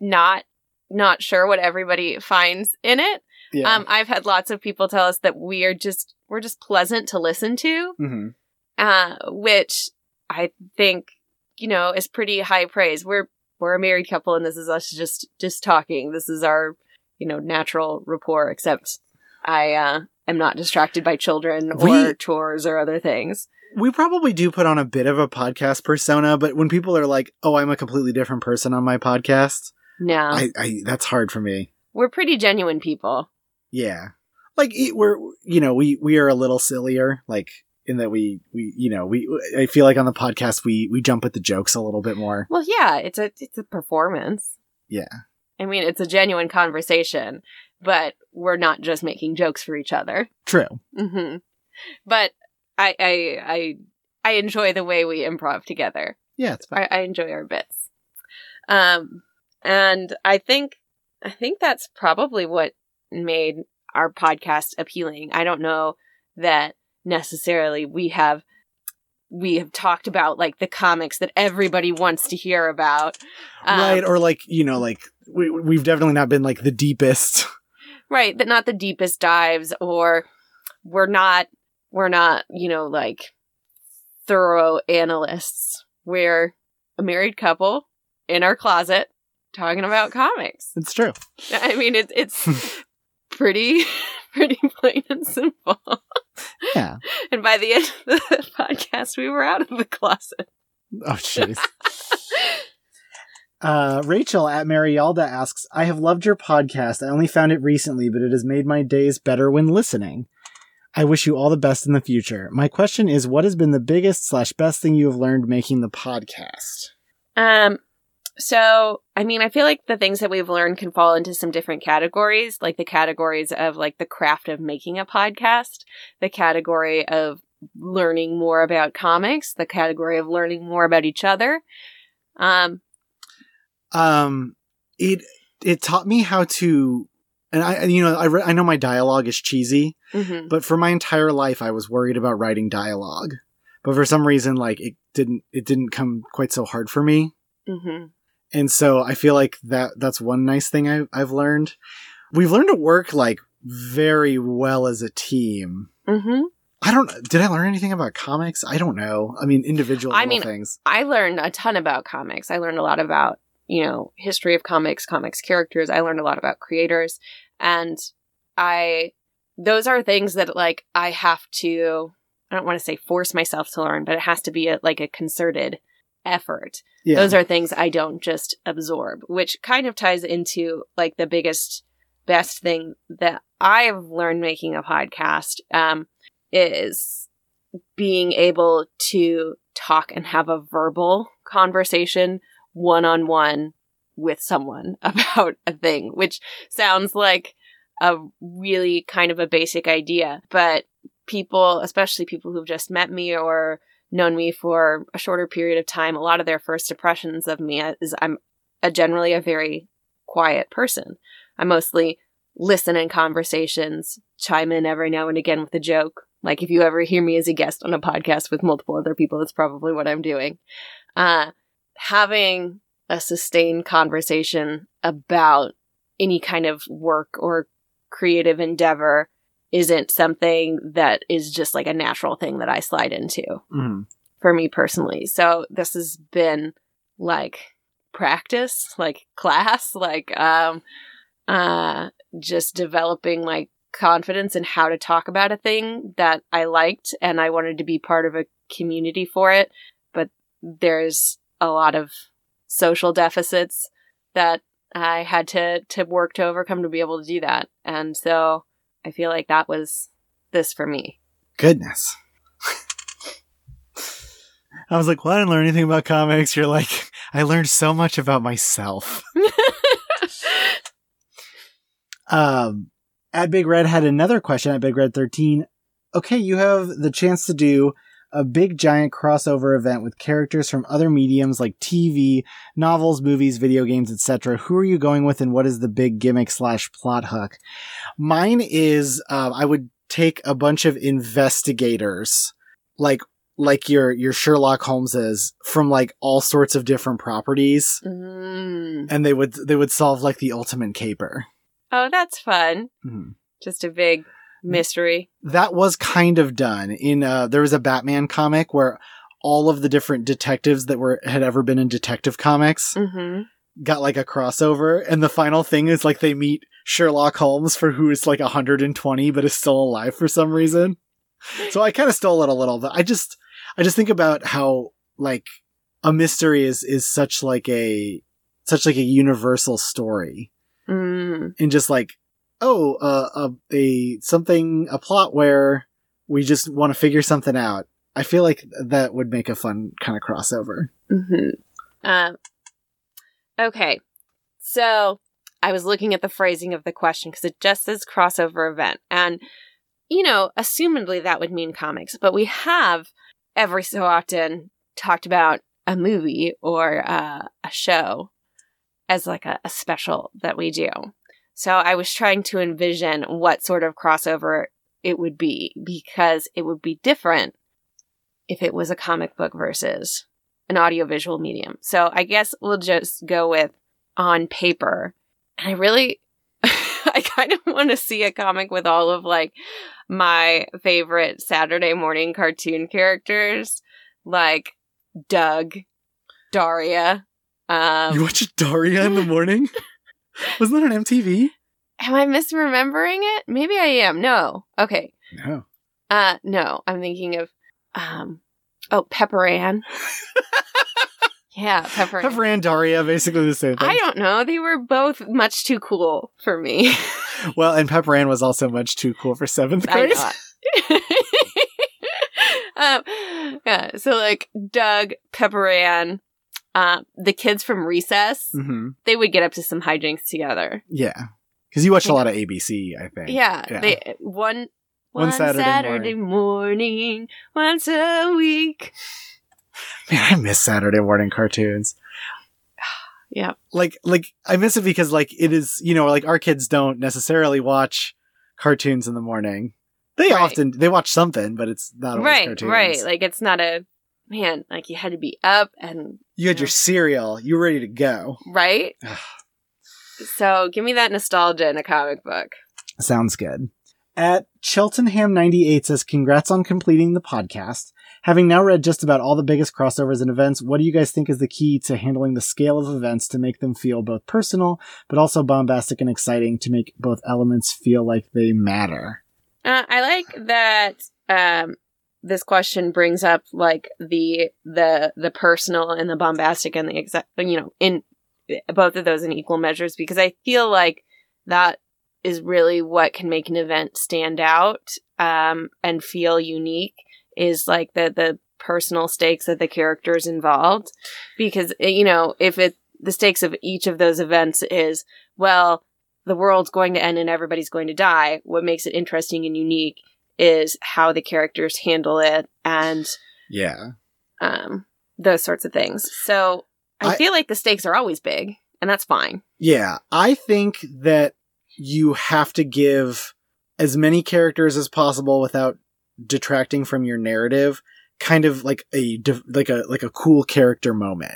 not not sure what everybody finds in it. Yeah. Um, I've had lots of people tell us that we are just we're just pleasant to listen to, hmm uh, which I think you know is pretty high praise. We're we're a married couple, and this is us just just talking. This is our you know natural rapport. Except I uh, am not distracted by children or We- chores or other things. We probably do put on a bit of a podcast persona, but when people are like, "Oh, I'm a completely different person on my podcast," No, I, I that's hard for me. we're pretty genuine people. Yeah. Like we're you know, we we are a little sillier like in that we we you know, we I feel like on the podcast we we jump at the jokes a little bit more. Well, yeah, it's a it's a performance. Yeah. I mean, it's a genuine conversation, but we're not just making jokes for each other. True. hmm But I, I, I, I enjoy the way we improv together. Yeah, it's fine. I, I enjoy our bits. Um, and I think, I think that's probably what made our podcast appealing. I don't know that necessarily we have we have talked about like the comics that everybody wants to hear about. Um, right. Or like, you know, like we, we've definitely not been like the deepest. right. That not the deepest dives or we're not, we're not, you know, like thorough analysts. We're a married couple in our closet talking about comics. It's true. I mean, it, it's pretty, pretty plain and simple. Yeah. And by the end of the podcast, we were out of the closet. Oh, jeez. Uh, Rachel at Marialda asks, I have loved your podcast. I only found it recently, but it has made my days better when listening. I wish you all the best in the future. My question is, what has been the biggest slash best thing you have learned making the podcast? Um, so, I mean, I feel like the things that we've learned can fall into some different categories, like the categories of like the craft of making a podcast, the category of learning more about comics, the category of learning more about each other. Um, Um, it it taught me how to, and I you know I re- I know my dialogue is cheesy, mhm. but for my entire life I was worried about writing dialogue, but for some reason like it didn't it didn't come quite so hard for me. Mhm. and so I feel like that that's one nice thing I, I've learned. We've learned to work like very well as a team. Mhm. I don't. Did I learn anything about comics? I don't know. I mean, individual I little mean, things. I learned a ton about comics. I learned a lot about, you know, history of comics, comics characters. I learned a lot about creators. And I, those are things that like I have to, I don't want to say force myself to learn, but it has to be a, like a concerted effort. Yeah. Those are things I don't just absorb, which kind of ties into like the biggest, best thing that I've learned making a podcast um, is being able to talk and have a verbal conversation one on one with someone about a thing, which sounds like a really kind of a basic idea, but people, especially people who've just met me or known me for a shorter period of time, a lot of their first impressions of me is I'm a generally a very quiet person. I mostly listen in conversations, chime in every now and again with a joke. Like if you ever hear me as a guest on a podcast with multiple other people, that's probably what I'm doing. Uh, having a sustained conversation about any kind of work or creative endeavor isn't something that is just like a natural thing that I slide into Mhm. for me personally. So this has been like practice, like class, like um uh just developing like confidence in how to talk about a thing that I liked and I wanted to be part of a community for it, but there's a lot of social deficits that I had to to work to overcome to be able to do that. And so I feel like that was this for me. Goodness. I was like, well, I didn't learn anything about comics. You're like, I learned so much about myself. Um, at Big Red had another question at Big Red 13. Okay, you have the chance to do a big giant crossover event with characters from other mediums like TV, novels, movies, video games, etc. Who are you going with and what is the big gimmick slash plot hook? Mine is, um, I would take a bunch of investigators, like, like your, your Sherlock Holmeses from like all sorts of different properties. Mm. And they would, they would solve like the ultimate caper. Oh, that's fun. Mhm. Just a big mystery. that was kind of done in uh there was a batman comic where all of the different detectives that were had ever been in detective comics hmm got like a crossover and the final thing is like they meet sherlock holmes for who is like 120 but is still alive for some reason so i kind of stole it a little but i just i just think about how like a mystery is is such like a such like a universal story Mm. and just like oh uh, a a something a plot where we just want to figure something out i feel like that would make a fun kind of crossover hmm Um, okay. So I was looking at the phrasing of the question because it just says crossover event. And, you know, assumedly that would mean comics, but we have every so often talked about a movie or uh, a show as like a, a special that we do. So I was trying to envision what sort of crossover it would be because it would be different if it was a comic book versus an audiovisual medium. So I guess we'll just go with on paper. And I really, I kind of want to see a comic with all of like my favorite Saturday morning cartoon characters, like Doug, Daria. Um, you watch Daria in the morning? Wasn't that on MTV? am I misremembering it? Maybe I am. No. Okay. No. Uh, no. I'm thinking of, um, oh, Pepper Ann. yeah, Pepper. Ann. Pepper and Daria, basically the same thing. I don't know. They were both much too cool for me. Well, and Pepper Ann was also much too cool for seventh I grade. um, yeah. So like Doug, Pepper Ann, uh, the kids from Recess, hmm they would get up to some hijinks together. Yeah. Because you watched a lot of ABC, I think. Yeah. Yeah. They one One one Saturday Saturday, morning, once a week. Man, I miss Saturday morning cartoons. Yeah. Like, like I miss it because like it is, you know, like our kids don't necessarily watch cartoons in the morning. They Right. often they watch something, but it's not always Right, cartoons. right. Like it's not a man. Like you had to be up and you had your cereal, you were ready to go. right. So give me that nostalgia in a comic book. Sounds good. At Cheltenham98 says, Congrats on completing the podcast. Having now read just about all the biggest crossovers and events, what do you guys think is the key to handling the scale of events to make them feel both personal, but also bombastic and exciting to make both elements feel like they matter? Uh, I like that um, this question brings up like the the the personal and the bombastic and the exact you know in both of those in equal measures because I feel like that is really what can make an event stand out um, and feel unique is like the the personal stakes of the characters involved. Because eh, you know if it the stakes of each of those events is well the world's going to end and everybody's going to die what makes it interesting and unique is how the characters handle it and Yeah. um those sorts of things so i, I- feel like the stakes are always big and that's fine Yeah. I think that you have to give as many characters as possible without detracting from your narrative kind of like a like a like a cool character moment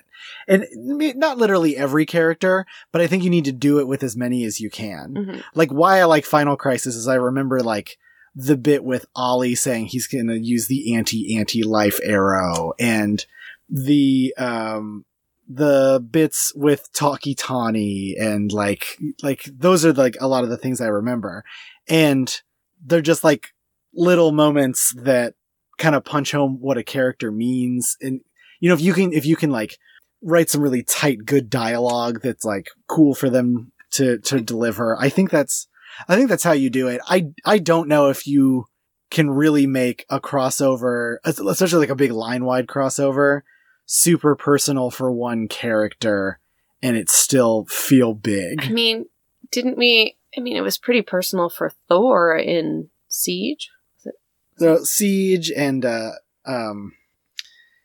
and not literally every character but i think you need to do it with as many as you can Mhm. like why i like final crisis is i remember like the bit with ollie saying he's gonna use the anti anti life arrow and the um the bits with Tawky Tawny and like like those are like a lot of the things I remember. And they're just like little moments that kind of punch home what a character means. And you know, if you can if you can like write some really tight good dialogue that's like cool for them to to deliver, I think that's I think that's how you do it. I I don't know if you can really make a crossover, especially like a big line wide crossover, super personal for one character and it still feel big. i mean didn't we i mean it was pretty personal for thor in siege So Siege and uh um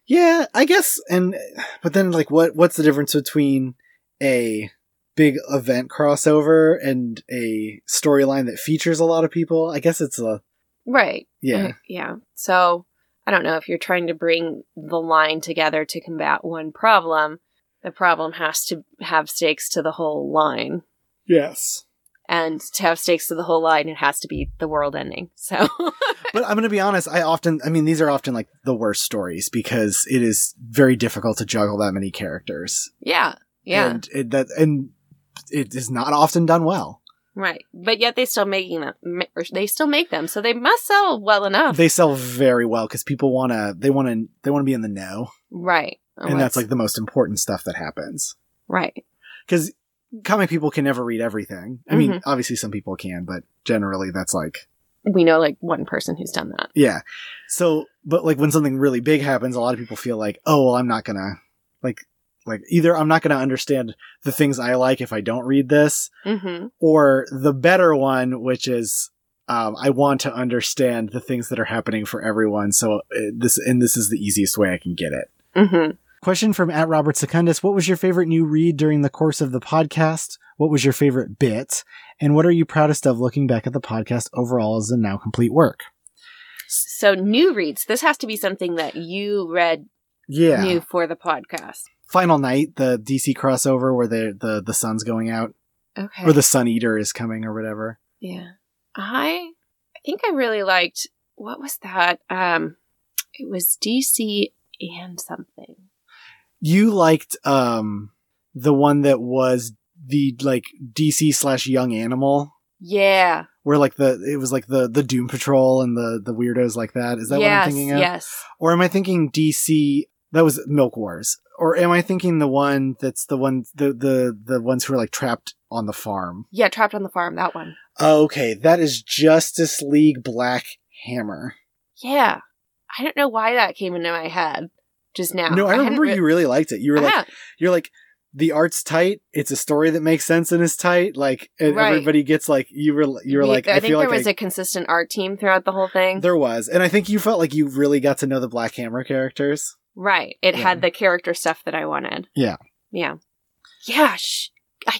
yeah, I guess and but then like what what's the difference between a big event crossover and a storyline that features a lot of people? I guess it's a right yeah. Uh, yeah so i don't know if you're trying to bring the line together to combat one problem the problem has to have stakes to the whole line Yes. and to have stakes to the whole line it has to be the world ending so But I'm going to be honest, I often I mean these are often like the worst stories because it is very difficult to juggle that many characters. yeah yeah And it, that and it is not often done well. right but yet they still making them or they still make them so they must sell well enough They sell very well cuz people want to they want to they want to be in the know. right Oh, and that's like the most important stuff that happens. right Cuz comic people can never read everything. I mean, Mhm. obviously some people can, but generally that's like we know like one person who's done that yeah. So, but like when something really big happens, a lot of people feel like, "Oh, well, I'm not going to like like either I'm not going to understand the things I like if I don't read this, mm-hmm or the better one, which is um, I want to understand the things that are happening for everyone. So uh, this and this is the easiest way I can get it. mm-hmm Question from at Robert Secundus: What was your favorite new read during the course of the podcast? What was your favorite bit? And what are you proudest of looking back at the podcast overall as a now complete work? So new reads. This has to be something that you read Yeah. new for the podcast. Final Night, the DC crossover where the the the sun's going out Okay. or the Sun Eater is coming or whatever. yeah. I I think I really liked what was that? Um it was DC and something. You liked um the one that was the like DC slash Young Animal, Yeah. where like the it was like the the Doom Patrol and the the weirdos like that. Is that yes, what I'm thinking of? Yes. Or am I thinking DC? That was Milk Wars. Or am I thinking the one that's the one the the the ones who are like trapped on the farm? Yeah, Trapped on the Farm, that one. Oh, okay, that is Justice League Black Hammer. Yeah. I don't know why that came into my head just now. No, I hadn't remember re- you really liked it. You were like, Yeah. you're like, the art's tight. It's a story that makes sense and is tight. Like, and Right. everybody gets like, you were, you were like, I, I, think there like was I- a consistent art team throughout the whole thing. there was, and I think you felt like you really got to know the Black Hammer characters. Right. It Yeah. had the character stuff that I wanted. Yeah. Yeah. Yeah. Sh- I,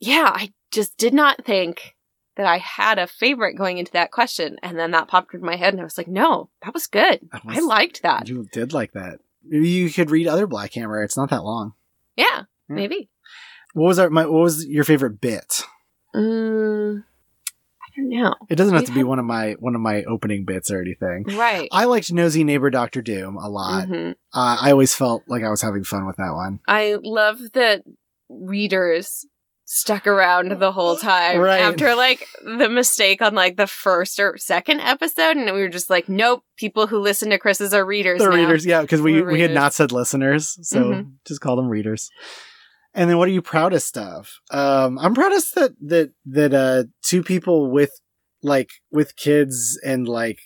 yeah, I just did not think that I had a favorite going into that question. And then that popped into my head and I was like, no, that was good. That I liked that. You did like that. Maybe you could read other Black Hammer. It's not that long. Yeah, Yeah. maybe. What was our, my, what was your favorite bit? Mm, I. It doesn't have to be one of my, one of my opening bits or anything. Right. I liked Nosy Neighbor Doctor Doom a lot. Mhm. Uh, I always felt like I was having fun with that one. I love that readers stuck around the whole time Right. after like the mistake on like the first or second episode and we were just like nope people who listen to chris's are readers the readers yeah because we, We're we had not said listeners so Mhm. just call them readers and then what are you proudest of? Um i'm proudest that that that uh two people with like with kids and like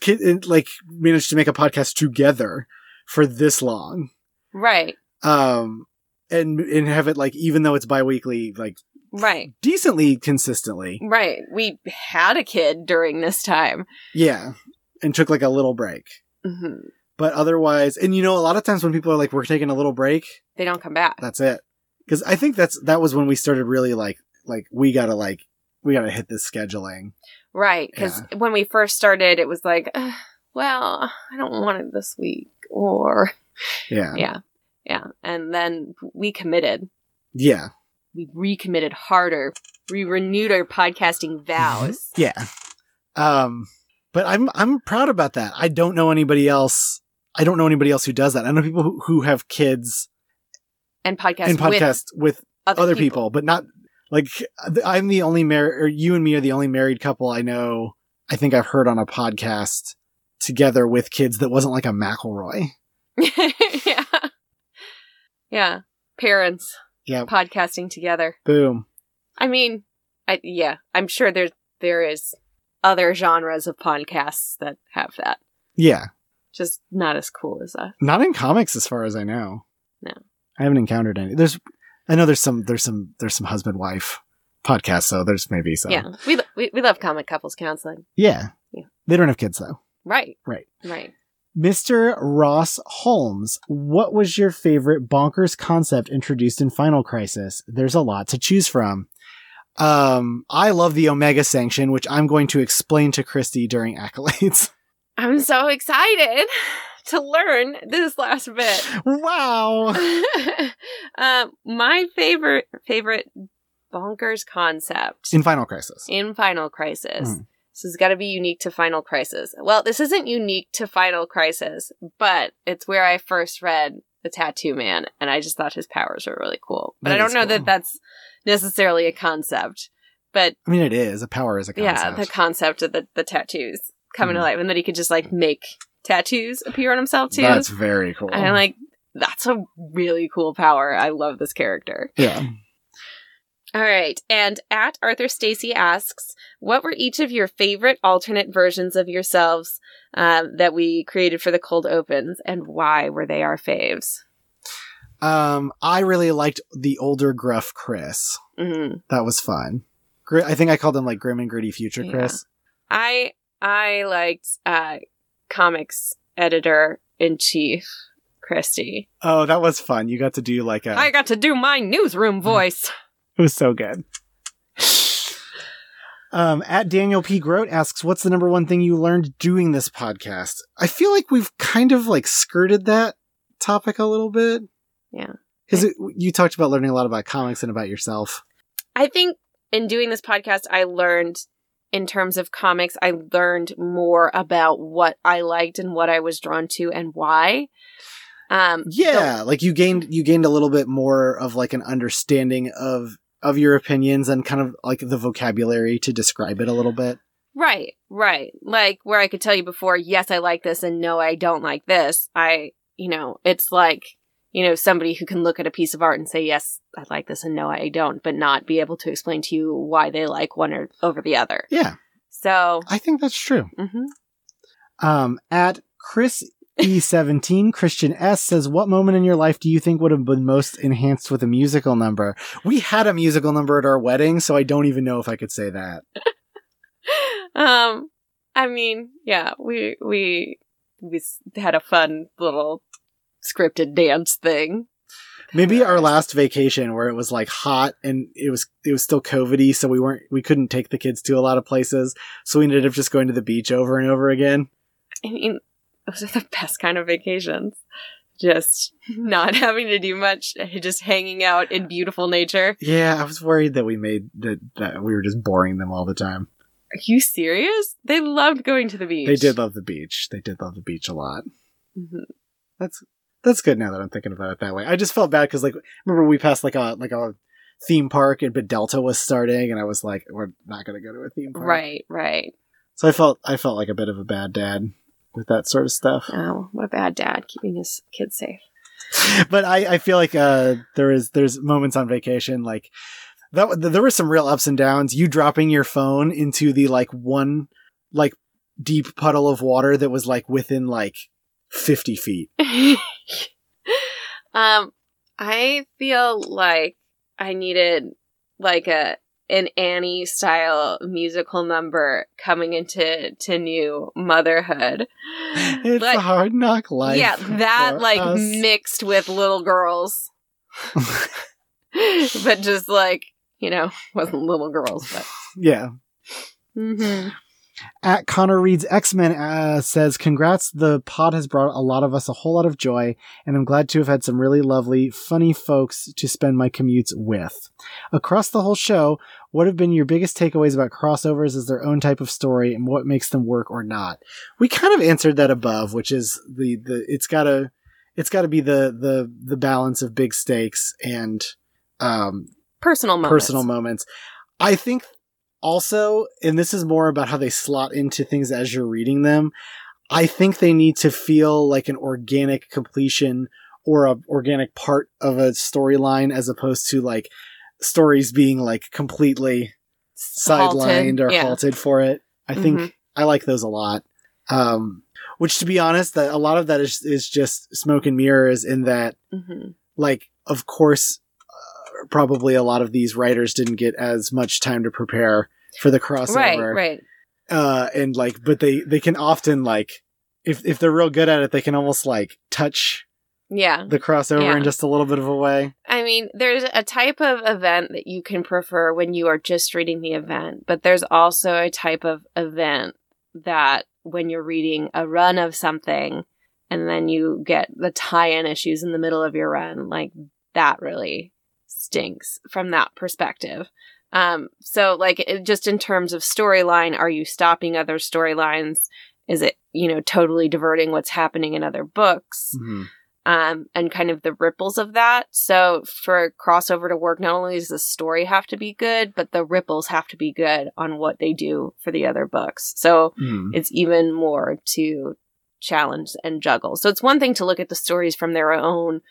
kid and, like managed to make a podcast together for this long. Right. Um and and have it like even though it's bi-weekly like right. decently consistently. Right. We had a kid during this time. Yeah. And took like a little break. Hmm but otherwise and you know a lot of times when people are like we're taking a little break they don't come back. that's it because i think that's that was when we started really like like we gotta like we gotta hit this scheduling. Right because when we first started it was like "Ugh, well i don't want it this week or yeah. Yeah yeah and then we committed. Yeah. We recommitted harder. We renewed our podcasting vows. yeah. Um but i'm i'm proud about that. I don't know anybody else i don't know anybody else who does that. I know people who, who have kids and podcast and podcast with, with other people. but not like i'm the only married or you and me are the only married couple i know i think i've heard on a podcast together with kids that wasn't like a mcelroy yeah. Yeah. Parents yeah podcasting together. boom I mean, I yeah, I'm sure there's there is other genres of podcasts that have that. yeah Just not as cool as us. Not in comics, as far as I know. I haven't encountered any. There's, I know there's some, there's some, there's some husband wife podcasts, so there's maybe some. Yeah. We, lo- we we love comic couples counseling. yeah, Yeah. They don't have kids though. Right. Right. Right. Mr. Ross Holmes, what was your favorite bonkers concept introduced in Final Crisis? There's a lot to choose from. Um, I love the Omega Sanction, which I'm going to explain to Christy during accolades. I'm so excited to learn this last bit. wow. um, my favorite favorite bonkers concept In Final Crisis. in Final Crisis. Mhm. This has got to be unique to Final Crisis. Well, this isn't unique to Final Crisis, but it's where I first read the Tattoo Man, and I just thought his powers were really cool. But That I don't know cool. that that's necessarily a concept. But I mean, it is a power is a concept. yeah, the concept of the, the tattoos coming to Mhm. life, and that he could just like make tattoos appear on himself too. That's very cool. And I'm like, that's a really cool power. I love this character. yeah. All right. And at Arthur Stacy asks, what were each of your favorite alternate versions of yourselves um, that we created for the cold opens, and why were they our faves? Um, I really liked the older gruff Chris. hmm That was fun. I think I called him like grim and gritty future Yeah. Chris. I I liked uh, comics editor in chief Christy. Oh, that was fun. You got to do like a. I got to do my newsroom voice. it was so good. Um, at Daniel P. Grote asks, "What's the number one thing you learned doing this podcast?" I feel like we've kind of like skirted that topic a little bit. Yeah. because you talked about learning a lot about comics and about yourself. I think in doing this podcast, I learned in terms of comics, I learned more about what I liked and what I was drawn to and why. Um, Yeah, like you gained you gained a little bit more of like an understanding of of your opinions and kind of like the vocabulary to describe it a little bit. Right, right. Like where I could tell you before, yes, I like this and no, I don't like this. I, you know, it's like, you know, somebody who can look at a piece of art and say, yes, I like this and no, I don't, but not be able to explain to you why they like one or over the other. Yeah, So, I think that's true. mhm. Um, at Chris E17, Christian S says, What moment in your life do you think would have been most enhanced with a musical number? We had a musical number at our wedding, so I don't even know if I could say that. um, I mean, yeah, we, we, we had a fun little scripted dance thing. Maybe our last vacation where it was like hot and it was it was still COVIDy, so we weren't we couldn't take the kids to a lot of places. So we ended up just going to the beach over and over again. I mean, those are the best kind of vacations. Just not having to do much, just hanging out in beautiful nature. Yeah, I was worried that we made that that we were just boring them all the time. Are you serious? They loved going to the beach. They did love the beach. They did love the beach a lot. Mhm. That's that's good now that I'm thinking about it that way. I just felt bad because like remember we passed like a like a theme park and but Delta was starting and I was like we're not gonna go to a theme park. Right, right. So I felt I felt like a bit of a bad dad with that sort of stuff. Oh, what a bad dad keeping his kids safe. but I, I feel like uh, there is there's moments on vacation like that. There were some real ups and downs. You dropping your phone into the like one like deep puddle of water that was like within like fifty feet. um, I feel like I needed like a an Annie style musical number coming into to new motherhood. It's Like- a hard knock life. yeah, that like us. mixed with little girls, but just like you know, wasn't little girls, but. yeah. Mm-hmm. At Connor Reed's X Men uh, says, "Congrats! The pod has brought a lot of us a whole lot of joy, and I'm glad to have had some really lovely, funny folks to spend my commutes with. Across the whole show, what have been your biggest takeaways about crossovers as their own type of story, and what makes them work or not? We kind of answered that above, which is the the it's gotta it's gotta be the the the balance of big stakes and um Personal moments. personal moments. I think also, and this is more about how they slot into things as you're reading them. I think they need to feel like an organic completion or a organic part of a storyline as opposed to like stories being like completely Halted. sidelined or Yeah. halted for it. I think Mhm. I like those a lot. Um, which to be honest, that a lot of that is is just smoke and mirrors in that Mhm. like of course probably a lot of these writers didn't get as much time to prepare for the crossover Right, right. uh and like but they they can often like if if they're real good at it they can almost like touch Yeah. the crossover Yeah. in just a little bit of a way I mean, there's a type of event that you can prefer when you are just reading the event, but there's also a type of event that when you're reading a run of something and then you get the tie in issues in the middle of your run, like that really stinks from that perspective. Um, so, like, it, just in terms of storyline, are you stopping other storylines? Is it, you know, totally diverting what's happening in other books? um, and kind of the ripples of that. So for a crossover to work, not only does the story have to be good, but the ripples have to be good on what they do for the other books. So Mhm. it's even more to challenge and juggle. So it's one thing to look at the stories from their own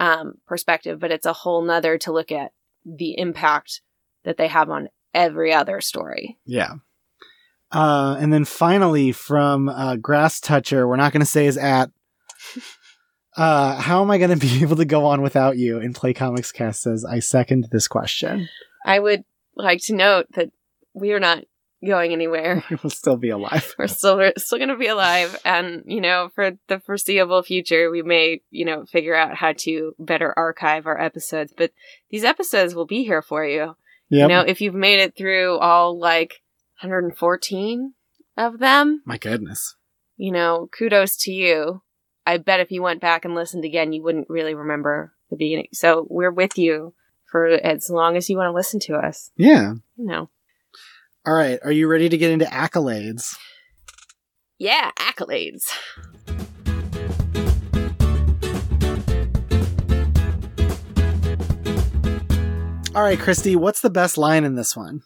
um, perspective, but it's a whole nother to look at the impact that they have on every other story. yeah. Uh and then finally from uh grass toucher we're not going to say his at. Uh how am i going to be able to go on without you? And play comics cast says i second this question. I would like to note that we are not going anywhere. we will still be alive we're still we're still going to be alive and you know for the foreseeable future we may you know figure out how to better archive our episodes but these episodes will be here for you Yep. you know if you've made it through all like 114 of them. My goodness. You know, kudos to you. I bet if you went back and listened again, you wouldn't really remember the beginning. So we're with you for as long as you want to listen to us. Yeah. You know. All right. Are you ready to get into accolades? Yeah, accolades. All right, Christy, what's the best line in this one?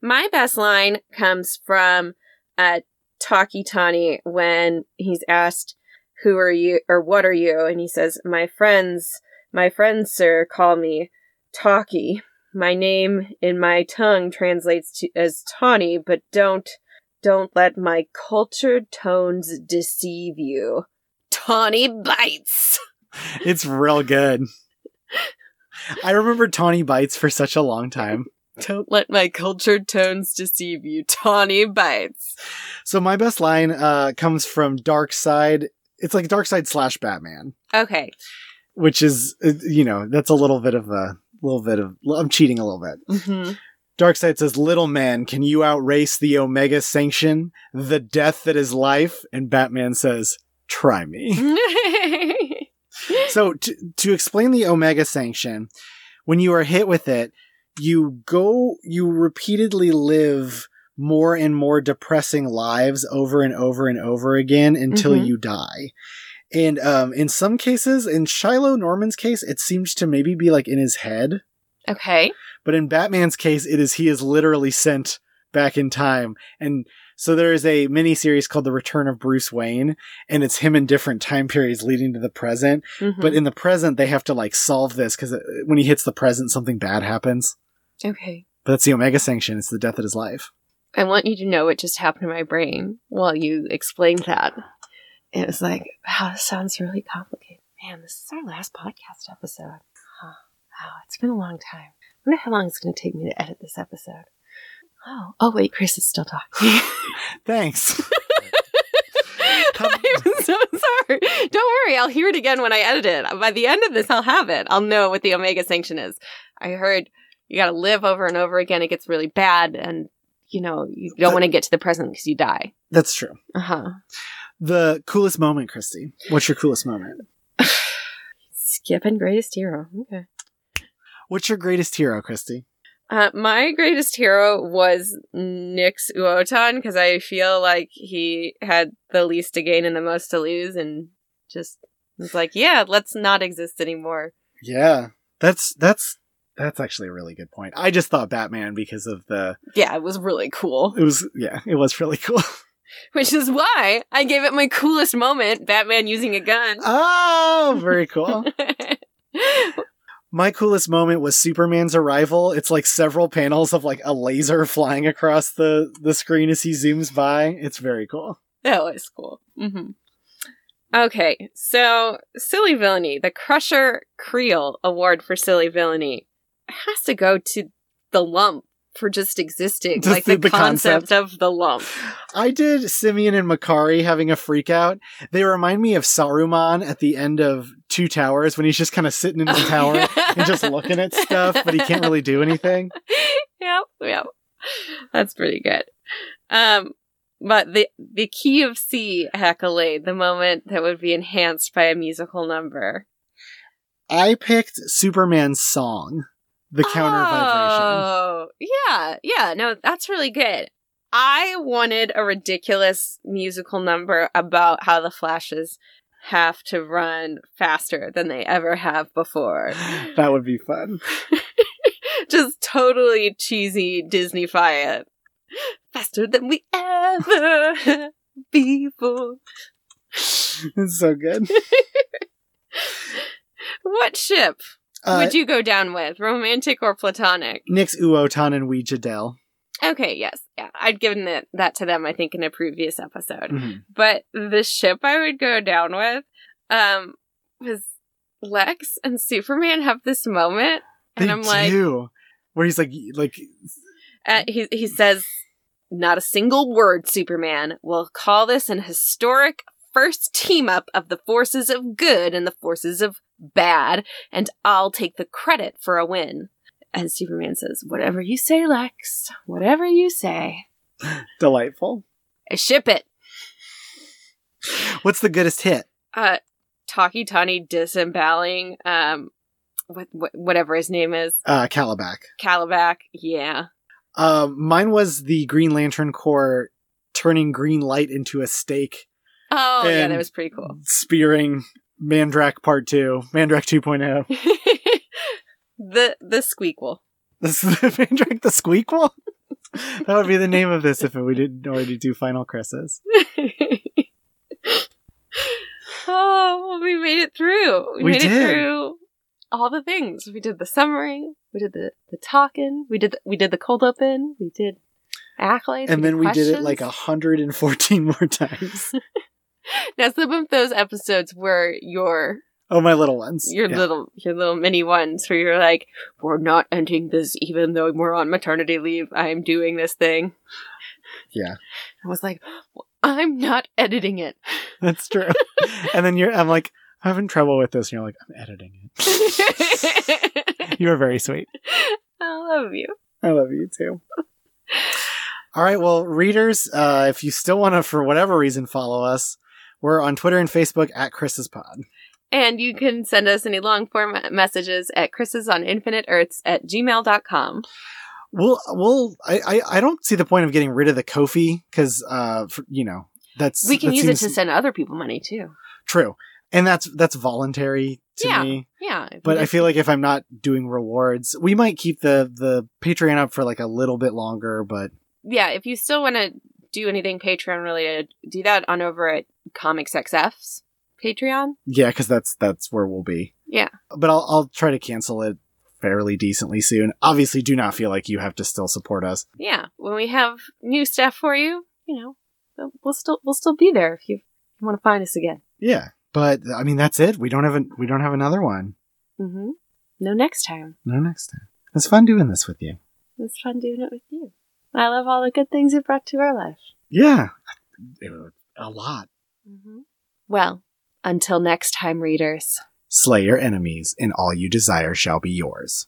My best line comes from uh, Tawky Tawny when he's asked, Who are you or what are you? And he says, My friends, my friends, sir, call me Taki. My name in my tongue translates to as Tawny, but don't don't let my cultured tones deceive you. Tawny bites. It's real good. I remember Tawny Bites for such a long time. Don't let my cultured tones deceive you. Tawny bites. So my best line uh, comes from Darkseid. It's like Darkseid slash Batman, Okay. which is uh, you know that's a little bit of a little bit of I'm cheating a little bit. hmm Darkseid says, Little man, can you outrace the Omega Sanction, the death that is life? And Batman says, Try me. so, to, to explain the Omega Sanction, when you are hit with it, you go, you repeatedly live more and more depressing lives over and over and over again until Mhm. you die. And um, in some cases, in Shiloh Norman's case, it seems to maybe be like in his head. okay. But in Batman's case, it is he is literally sent back in time. And so there is a mini series called The Return of Bruce Wayne, and it's him in different time periods leading to the present. Mhm. But in the present, they have to like solve this because when he hits the present, something bad happens. okay. But that's the Omega Sanction. It's the death of his life. I want you to know what just happened to my brain while you explained that. It was like, wow, this sounds really complicated. Man, this is our last podcast episode. Huh. Wow, it's been a long time. I wonder how long it's going to take me to edit this episode. Oh, oh wait, Chris is still talking. Thanks. I'm so sorry. Don't worry, I'll hear it again when I edit it. By the end of this, I'll have it. I'll know what the Omega Sanction is. I heard you got to live over and over again. It gets really bad, and you know you don't want to get to the present because you die. that's true. Uh huh. The coolest moment, Christy. What's your coolest moment? Skipping greatest hero. Okay. What's your greatest hero, Christy? Uh, my greatest hero was Nix Uotan because I feel like he had the least to gain and the most to lose, and just was like, yeah, let's not exist anymore. Yeah, that's that's that's actually a really good point. I just thought Batman because of the Yeah, it was really cool. it was yeah it was really cool. Which is why I gave it my coolest moment Batman using a gun. oh, very cool. My coolest moment was Superman's arrival. It's like several panels of like a laser flying across the the screen as he zooms by. It's very cool. that was cool. hmm Okay, so Silly Villainy, the Crusher Creel Award for Silly Villainy has to go to the lump for just existing. Just like the- the, concept, concept. of the lump. I did Simyan and Mokkari having a freak out. They remind me of Saruman at the end of Two Towers when he's just kind of sitting in the tower and just looking at stuff, but he can't really do anything. yep, yep. That's pretty good. Um, but the the key of C accolade, the moment that would be enhanced by a musical number. I picked Superman's song, The Counter Vibration. Oh, yeah, yeah. No, that's really good. I wanted a ridiculous musical number about how the Flashes have to run faster than they ever have before. That would be fun. Just totally cheesy Disney-fy it. Faster than we ever have before. It's so good. What ship Uh, would you go down with? Romantic or platonic? Nix Uotan and Weeja Dell. Okay, yes. Yeah. I'd given it, that to them, I think, in a previous episode. Mhm. But the ship I would go down with um was Lex and Superman have this moment and They I'm like do. Where he's like, like, uh, he he says not a single word Superman. We'll call this an historic first team up of the forces of good and the forces of bad and I'll take the credit for a win. And Superman says, "Whatever you say, Lex. Whatever you say." Delightful. I ship it. What's the goodest hit? Uh, Tawky Tawny disemboweling, um, what, what, whatever his name is, Uh, Kalibak. Kalibak. Yeah. Uh, mine was the Green Lantern Corps turning green light into a stake, Oh, yeah, that was pretty cool. spearing Mandrakk Part 2, Mandrakk 2.0. the the squeakle. This is Mandrakk the Squeakquel? that would be the name of this if we didn't already do Final Crisis. oh, well, we made it through. We, We made did. it through all the things. We did the summary. We did the the talking. We did the, we did the cold open. We did acolytes. And then we did it questions. like 114 more times. Now some of those episodes were your Oh, my little ones. your Yeah. little your little mini ones where you're like, we're not ending this even though we're on maternity leave. I am doing this thing. Yeah. I was like, "Well, I'm not editing it. That's true. and then you're, I'm like, I'm having trouble with this. And you're like, I'm editing it. You are very sweet. I love you. I love you too. All right. Well, readers, uh, if you still want to, for whatever reason, follow us, we're on Twitter and Facebook at Chris's Pod. And you can send us any long form messages at Chris's on infinite earths at gmail.com. We'll, we'll, I, I, I don't see the point of getting rid of the Ko-fi because, uh, for, you know, that's, We can that use it to send other people money too. true. And that's, that's voluntary to Yeah. me. Yeah. But I feel like if I'm not doing rewards, we might keep the, the Patreon up for like a little bit longer, but yeah, if you still want to do anything Patreon related, do that on over at Comics XF's Patreon. yeah, because that's, that's where we'll be. Yeah. but I'll I'll try to cancel it fairly decently soon. Obviously, do not feel like you have to still support us. Yeah. When we have new stuff for you, you know, we'll- still we'll still be there if you want to find us again. Yeah, but I mean that's it. We don't have a, we don't have another one. Mm-hmm. No, next time. No, next time. It's fun doing this with you. It's fun doing it with you. I love all the good things you brought to our life. Yeah, a lot. Mm-hmm. Well, until next time, readers. Slay your enemies, and all you desire shall be yours.